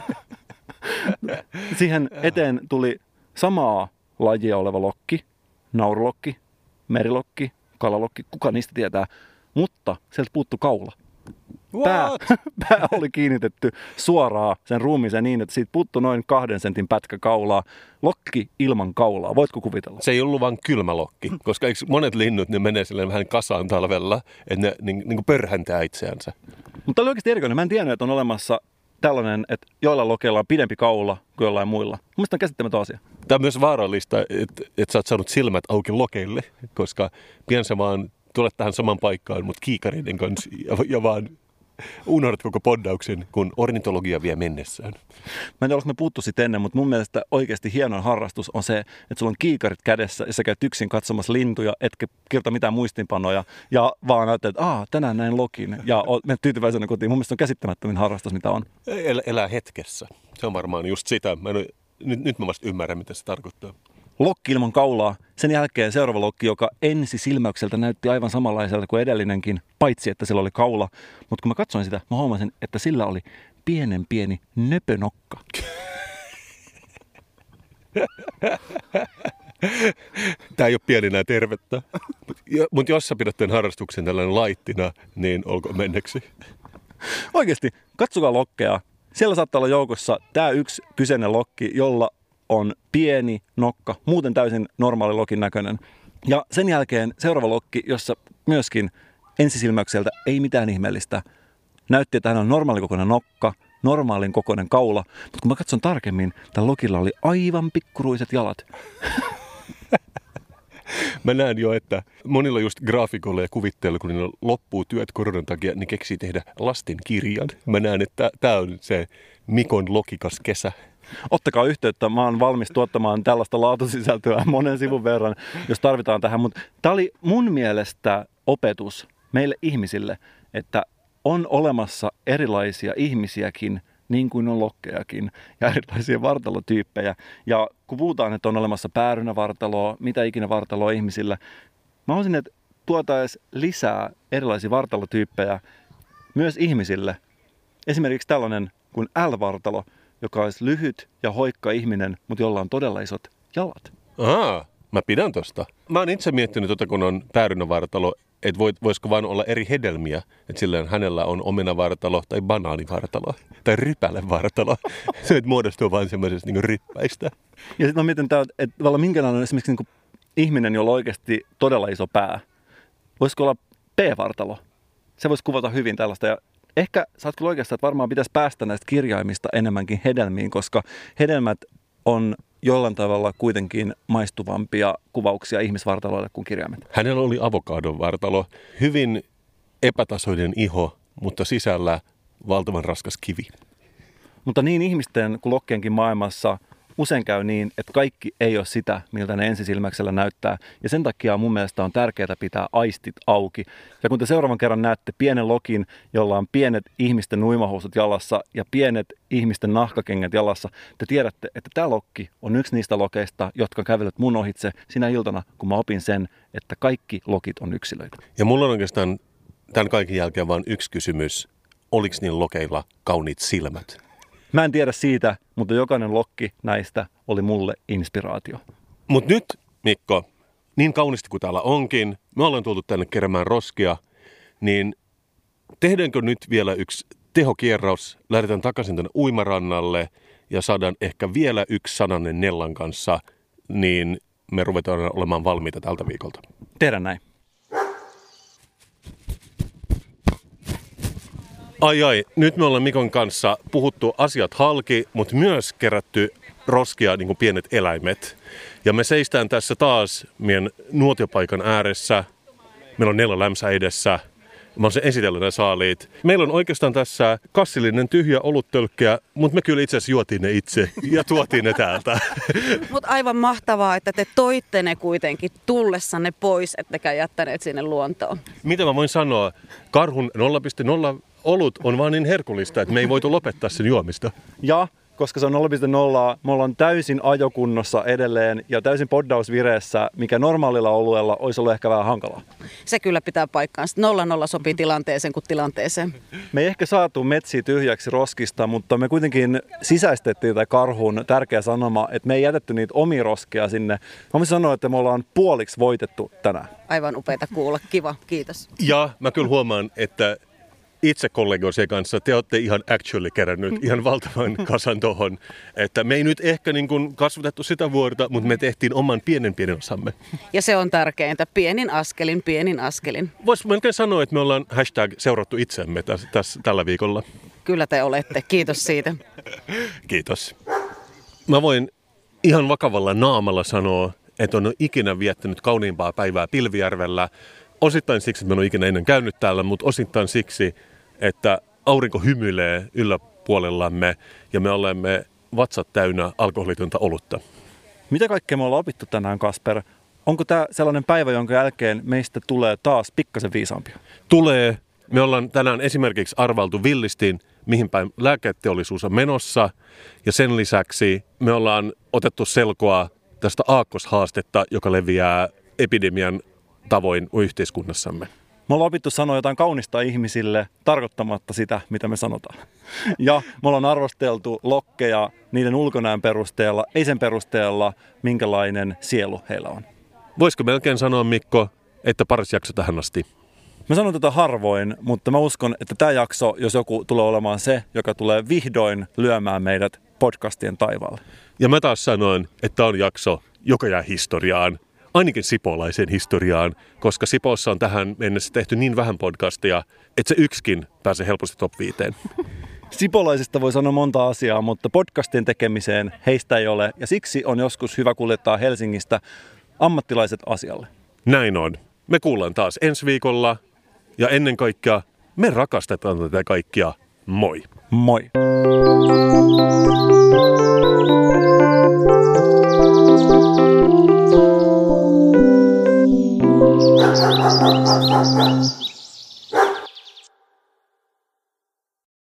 Siihen eteen tuli samaa lajia oleva lokki, naurulokki, merilokki, kalalokki, kuka niistä tietää, mutta sieltä puuttu kaula. Pää, pää oli kiinnitetty suoraan sen ruumiiseen niin, että siitä puuttu noin kahden sentin pätkä kaulaa. Lokki ilman kaulaa. Voitko kuvitella? Se ei ollut vain kylmä lokki, koska eikö monet linnut, ne menee silleen vähän kasaan talvella, että ne niin, niin kuin pörhäntää itseänsä. Mutta oli oikeasti erikoinen. Mä en tiennyt, että on olemassa tällainen, että joilla lokeilla on pidempi kaula kuin jollain muilla. Mielestäni on käsittämätön asia. Tämä on myös vaarallista, että, että sä oot saanut silmät auki lokeille, koska pian sä vaan tulet tähän saman paikkaan, mutta kiikareiden kanssa ja, ja vaan unohdat koko poddauksen, kun ornitologia vie mennessään. Mä en tiedä, me puuttu siitä ennen, mutta mun mielestä oikeasti hienoin harrastus on se, että sulla on kiikarit kädessä ja sä käyt yksin katsomassa lintuja, etkä kirjoita mitään muistinpanoja ja vaan ajattelet, että Aa, tänään näin lokin ja menet tyytyväisenä kotiin. Mun mielestä on käsittämättömin harrastus, mitä on. El, elää hetkessä. Se on varmaan just sitä. Mä en, nyt, nyt mä vasta ymmärrän, mitä se tarkoittaa. Lokki ilman kaulaa. Sen jälkeen seuraava lokki, joka ensi silmäykseltä näytti aivan samanlaiselta kuin edellinenkin, paitsi että sillä oli kaula. Mutta kun mä katsoin sitä, mä huomasin, että sillä oli pienen pieni nöpönokka. Tämä ei ole pieninä tervettä. Mutta jos sä pidät tämän harrastuksen tällainen laittina, niin olko menneksi. Oikeasti, katsokaa lokkeja. Siellä saattaa olla joukossa tämä yksi kyseinen lokki, jolla on pieni nokka, muuten täysin normaali lokin näköinen. Ja sen jälkeen seuraava lokki, jossa myöskin ensisilmäykseltä ei mitään ihmeellistä. Näytti, että hän on normaalikokoinen nokka, normaalin kokoinen kaula, mutta kun mä katson tarkemmin, tällä lokilla oli aivan pikkuruiset jalat. Mä näen jo, että monilla just graafikoilla ja kuvitteilla, kun niillä loppuu työt koronan takia, niin keksii tehdä lasten kirjan. Mä näen, että tämä on se Mikon lokikas kesä. Ottakaa yhteyttä, mä oon valmis tuottamaan tällaista laatusisältöä monen sivun verran, jos tarvitaan tähän. Mutta tämä oli mun mielestä opetus meille ihmisille, että on olemassa erilaisia ihmisiäkin, niin kuin on lokkejakin, ja erilaisia vartalotyyppejä. Ja kun puhutaan, että on olemassa päärynävartaloa, mitä ikinä vartaloa ihmisillä, mä haluaisin, että tuotaisiin lisää erilaisia vartalotyyppejä myös ihmisille. Esimerkiksi tällainen kuin L-vartalo, joka olisi lyhyt ja hoikka ihminen, mutta jolla on todella isot jalat. Ahaa, mä pidän tosta. Mä oon itse miettinyt tota, kun on päärynävartalo, että voit, voisiko vain olla eri hedelmiä. Että silleen hänellä on omenavartalo tai banaanivartalo tai rypälevartalo. Se että muodostuu vain semmoisesta niin ryppäistä. Ja sitten mä mietin, että tavallaan minkälainen on esimerkiksi niin ihminen, jolla on oikeasti todella iso pää. Voisiko olla P-vartalo? Se voisi kuvata hyvin tällaista. Ehkä sä oot kyllä oikeassa, että varmaan pitäisi päästä näistä kirjaimista enemmänkin hedelmiin, koska hedelmät on jollain tavalla kuitenkin maistuvampia kuvauksia ihmisvartaloille kuin kirjaimet. Hänellä oli avokadon vartalo, hyvin epätasoinen iho, mutta sisällä valtavan raskas kivi. Mutta niin ihmisten kuin lokkienkin maailmassa usein käy niin, että kaikki ei ole sitä, miltä ne ensisilmäksellä näyttää. Ja sen takia mun mielestä on tärkeää pitää aistit auki. Ja kun te seuraavan kerran näette pienen lokin, jolla on pienet ihmisten nuimahousut jalassa ja pienet ihmisten nahkakengät jalassa, te tiedätte, että tämä lokki on yksi niistä lokeista, jotka kävelevät mun ohitse sinä iltana, kun mä opin sen, että kaikki lokit on yksilöitä. Ja mulla on oikeastaan tämän kaiken jälkeen vain yksi kysymys. Oliko niillä lokeilla kauniit silmät? Mä en tiedä siitä, mutta jokainen lokki näistä oli mulle inspiraatio. Mutta nyt, Mikko, niin kaunista kuin täällä onkin, me ollaan tultu tänne keräämään roskia, niin tehdäänkö nyt vielä yksi tehokierraus, lähdetään takaisin tänne uimarannalle ja saadaan ehkä vielä yksi sananen Nellan kanssa, niin me ruvetaan olemaan valmiita tältä viikolta. Tehdään näin. Ai ai, nyt me ollaan Mikon kanssa puhuttu asiat halki, mutta myös kerätty roskia niin kuin pienet eläimet. Ja me seistään tässä taas meidän nuotiopaikan ääressä. Meillä on neljä lämsä edessä. Mä oon sen esitellyt saaliit. Meillä on oikeastaan tässä kassillinen tyhjä oluttölkkeä, mutta me kyllä itse asiassa juotiin ne itse ja tuotiin ne täältä. Mutta aivan mahtavaa, että te toitte ne kuitenkin tullessanne pois, ettekä jättäneet sinne luontoon. Mitä mä voin sanoa? Karhun 0,0 olut on vaan niin herkullista, että me ei voitu lopettaa sen juomista. Ja koska se on 0,0, me ollaan täysin ajokunnossa edelleen ja täysin poddausvireessä, mikä normaalilla oluella olisi ollut ehkä vähän hankalaa. Se kyllä pitää paikkaansa. Nolla nolla sopii tilanteeseen kuin tilanteeseen. Me ei ehkä saatu metsiä tyhjäksi roskista, mutta me kuitenkin sisäistettiin tätä karhun tärkeä sanoma, että me ei jätetty niitä omia roskeja sinne. Mä voisin sanoa, että me ollaan puoliksi voitettu tänään. Aivan upeita kuulla. Kiva, kiitos. Ja mä kyllä huomaan, että itse kollegoisien kanssa te olette ihan actually kerännyt ihan valtavan kasan tuohon. Että me ei nyt ehkä niin kuin kasvatettu sitä vuorta, mutta me tehtiin oman pienen pienen osamme. Ja se on tärkeintä. Pienin askelin, pienin askelin. Voisi melkein sanoa, että me ollaan hashtag seurattu itsemme tässä, tässä, tällä viikolla. Kyllä te olette. Kiitos siitä. Kiitos. Mä voin ihan vakavalla naamalla sanoa, että on ikinä viettänyt kauniimpaa päivää Pilvijärvellä. Osittain siksi, että mä en ole ikinä ennen käynyt täällä, mutta osittain siksi, että aurinko hymyilee yläpuolellamme ja me olemme vatsat täynnä alkoholitonta olutta. Mitä kaikkea me ollaan opittu tänään, Kasper? Onko tämä sellainen päivä, jonka jälkeen meistä tulee taas pikkasen viisaampia? Tulee. Me ollaan tänään esimerkiksi arvaltu villistiin, mihin päin lääketeollisuus on menossa. Ja sen lisäksi me ollaan otettu selkoa tästä aakkoshaastetta, joka leviää epidemian tavoin yhteiskunnassamme. Me ollaan opittu sanoa jotain kaunista ihmisille tarkoittamatta sitä, mitä me sanotaan. Ja me ollaan arvosteltu lokkeja niiden ulkonäön perusteella, ei sen perusteella, minkälainen sielu heillä on. Voisiko melkein sanoa, Mikko, että paras jakso tähän asti? Mä sanon tätä harvoin, mutta mä uskon, että tämä jakso, jos joku tulee olemaan se, joka tulee vihdoin lyömään meidät podcastien taivaalle. Ja mä taas sanoin, että tämä on jakso, joka jää historiaan ainakin sipolaisen historiaan, koska Sipossa on tähän mennessä tehty niin vähän podcastia, että se yksikin pääsee helposti top viiteen. Sipolaisista voi sanoa monta asiaa, mutta podcastien tekemiseen heistä ei ole, ja siksi on joskus hyvä kuljettaa Helsingistä ammattilaiset asialle. Näin on. Me kuullaan taas ensi viikolla, ja ennen kaikkea me rakastetaan tätä kaikkia. Moi! Moi! Thank you. ハハハハ!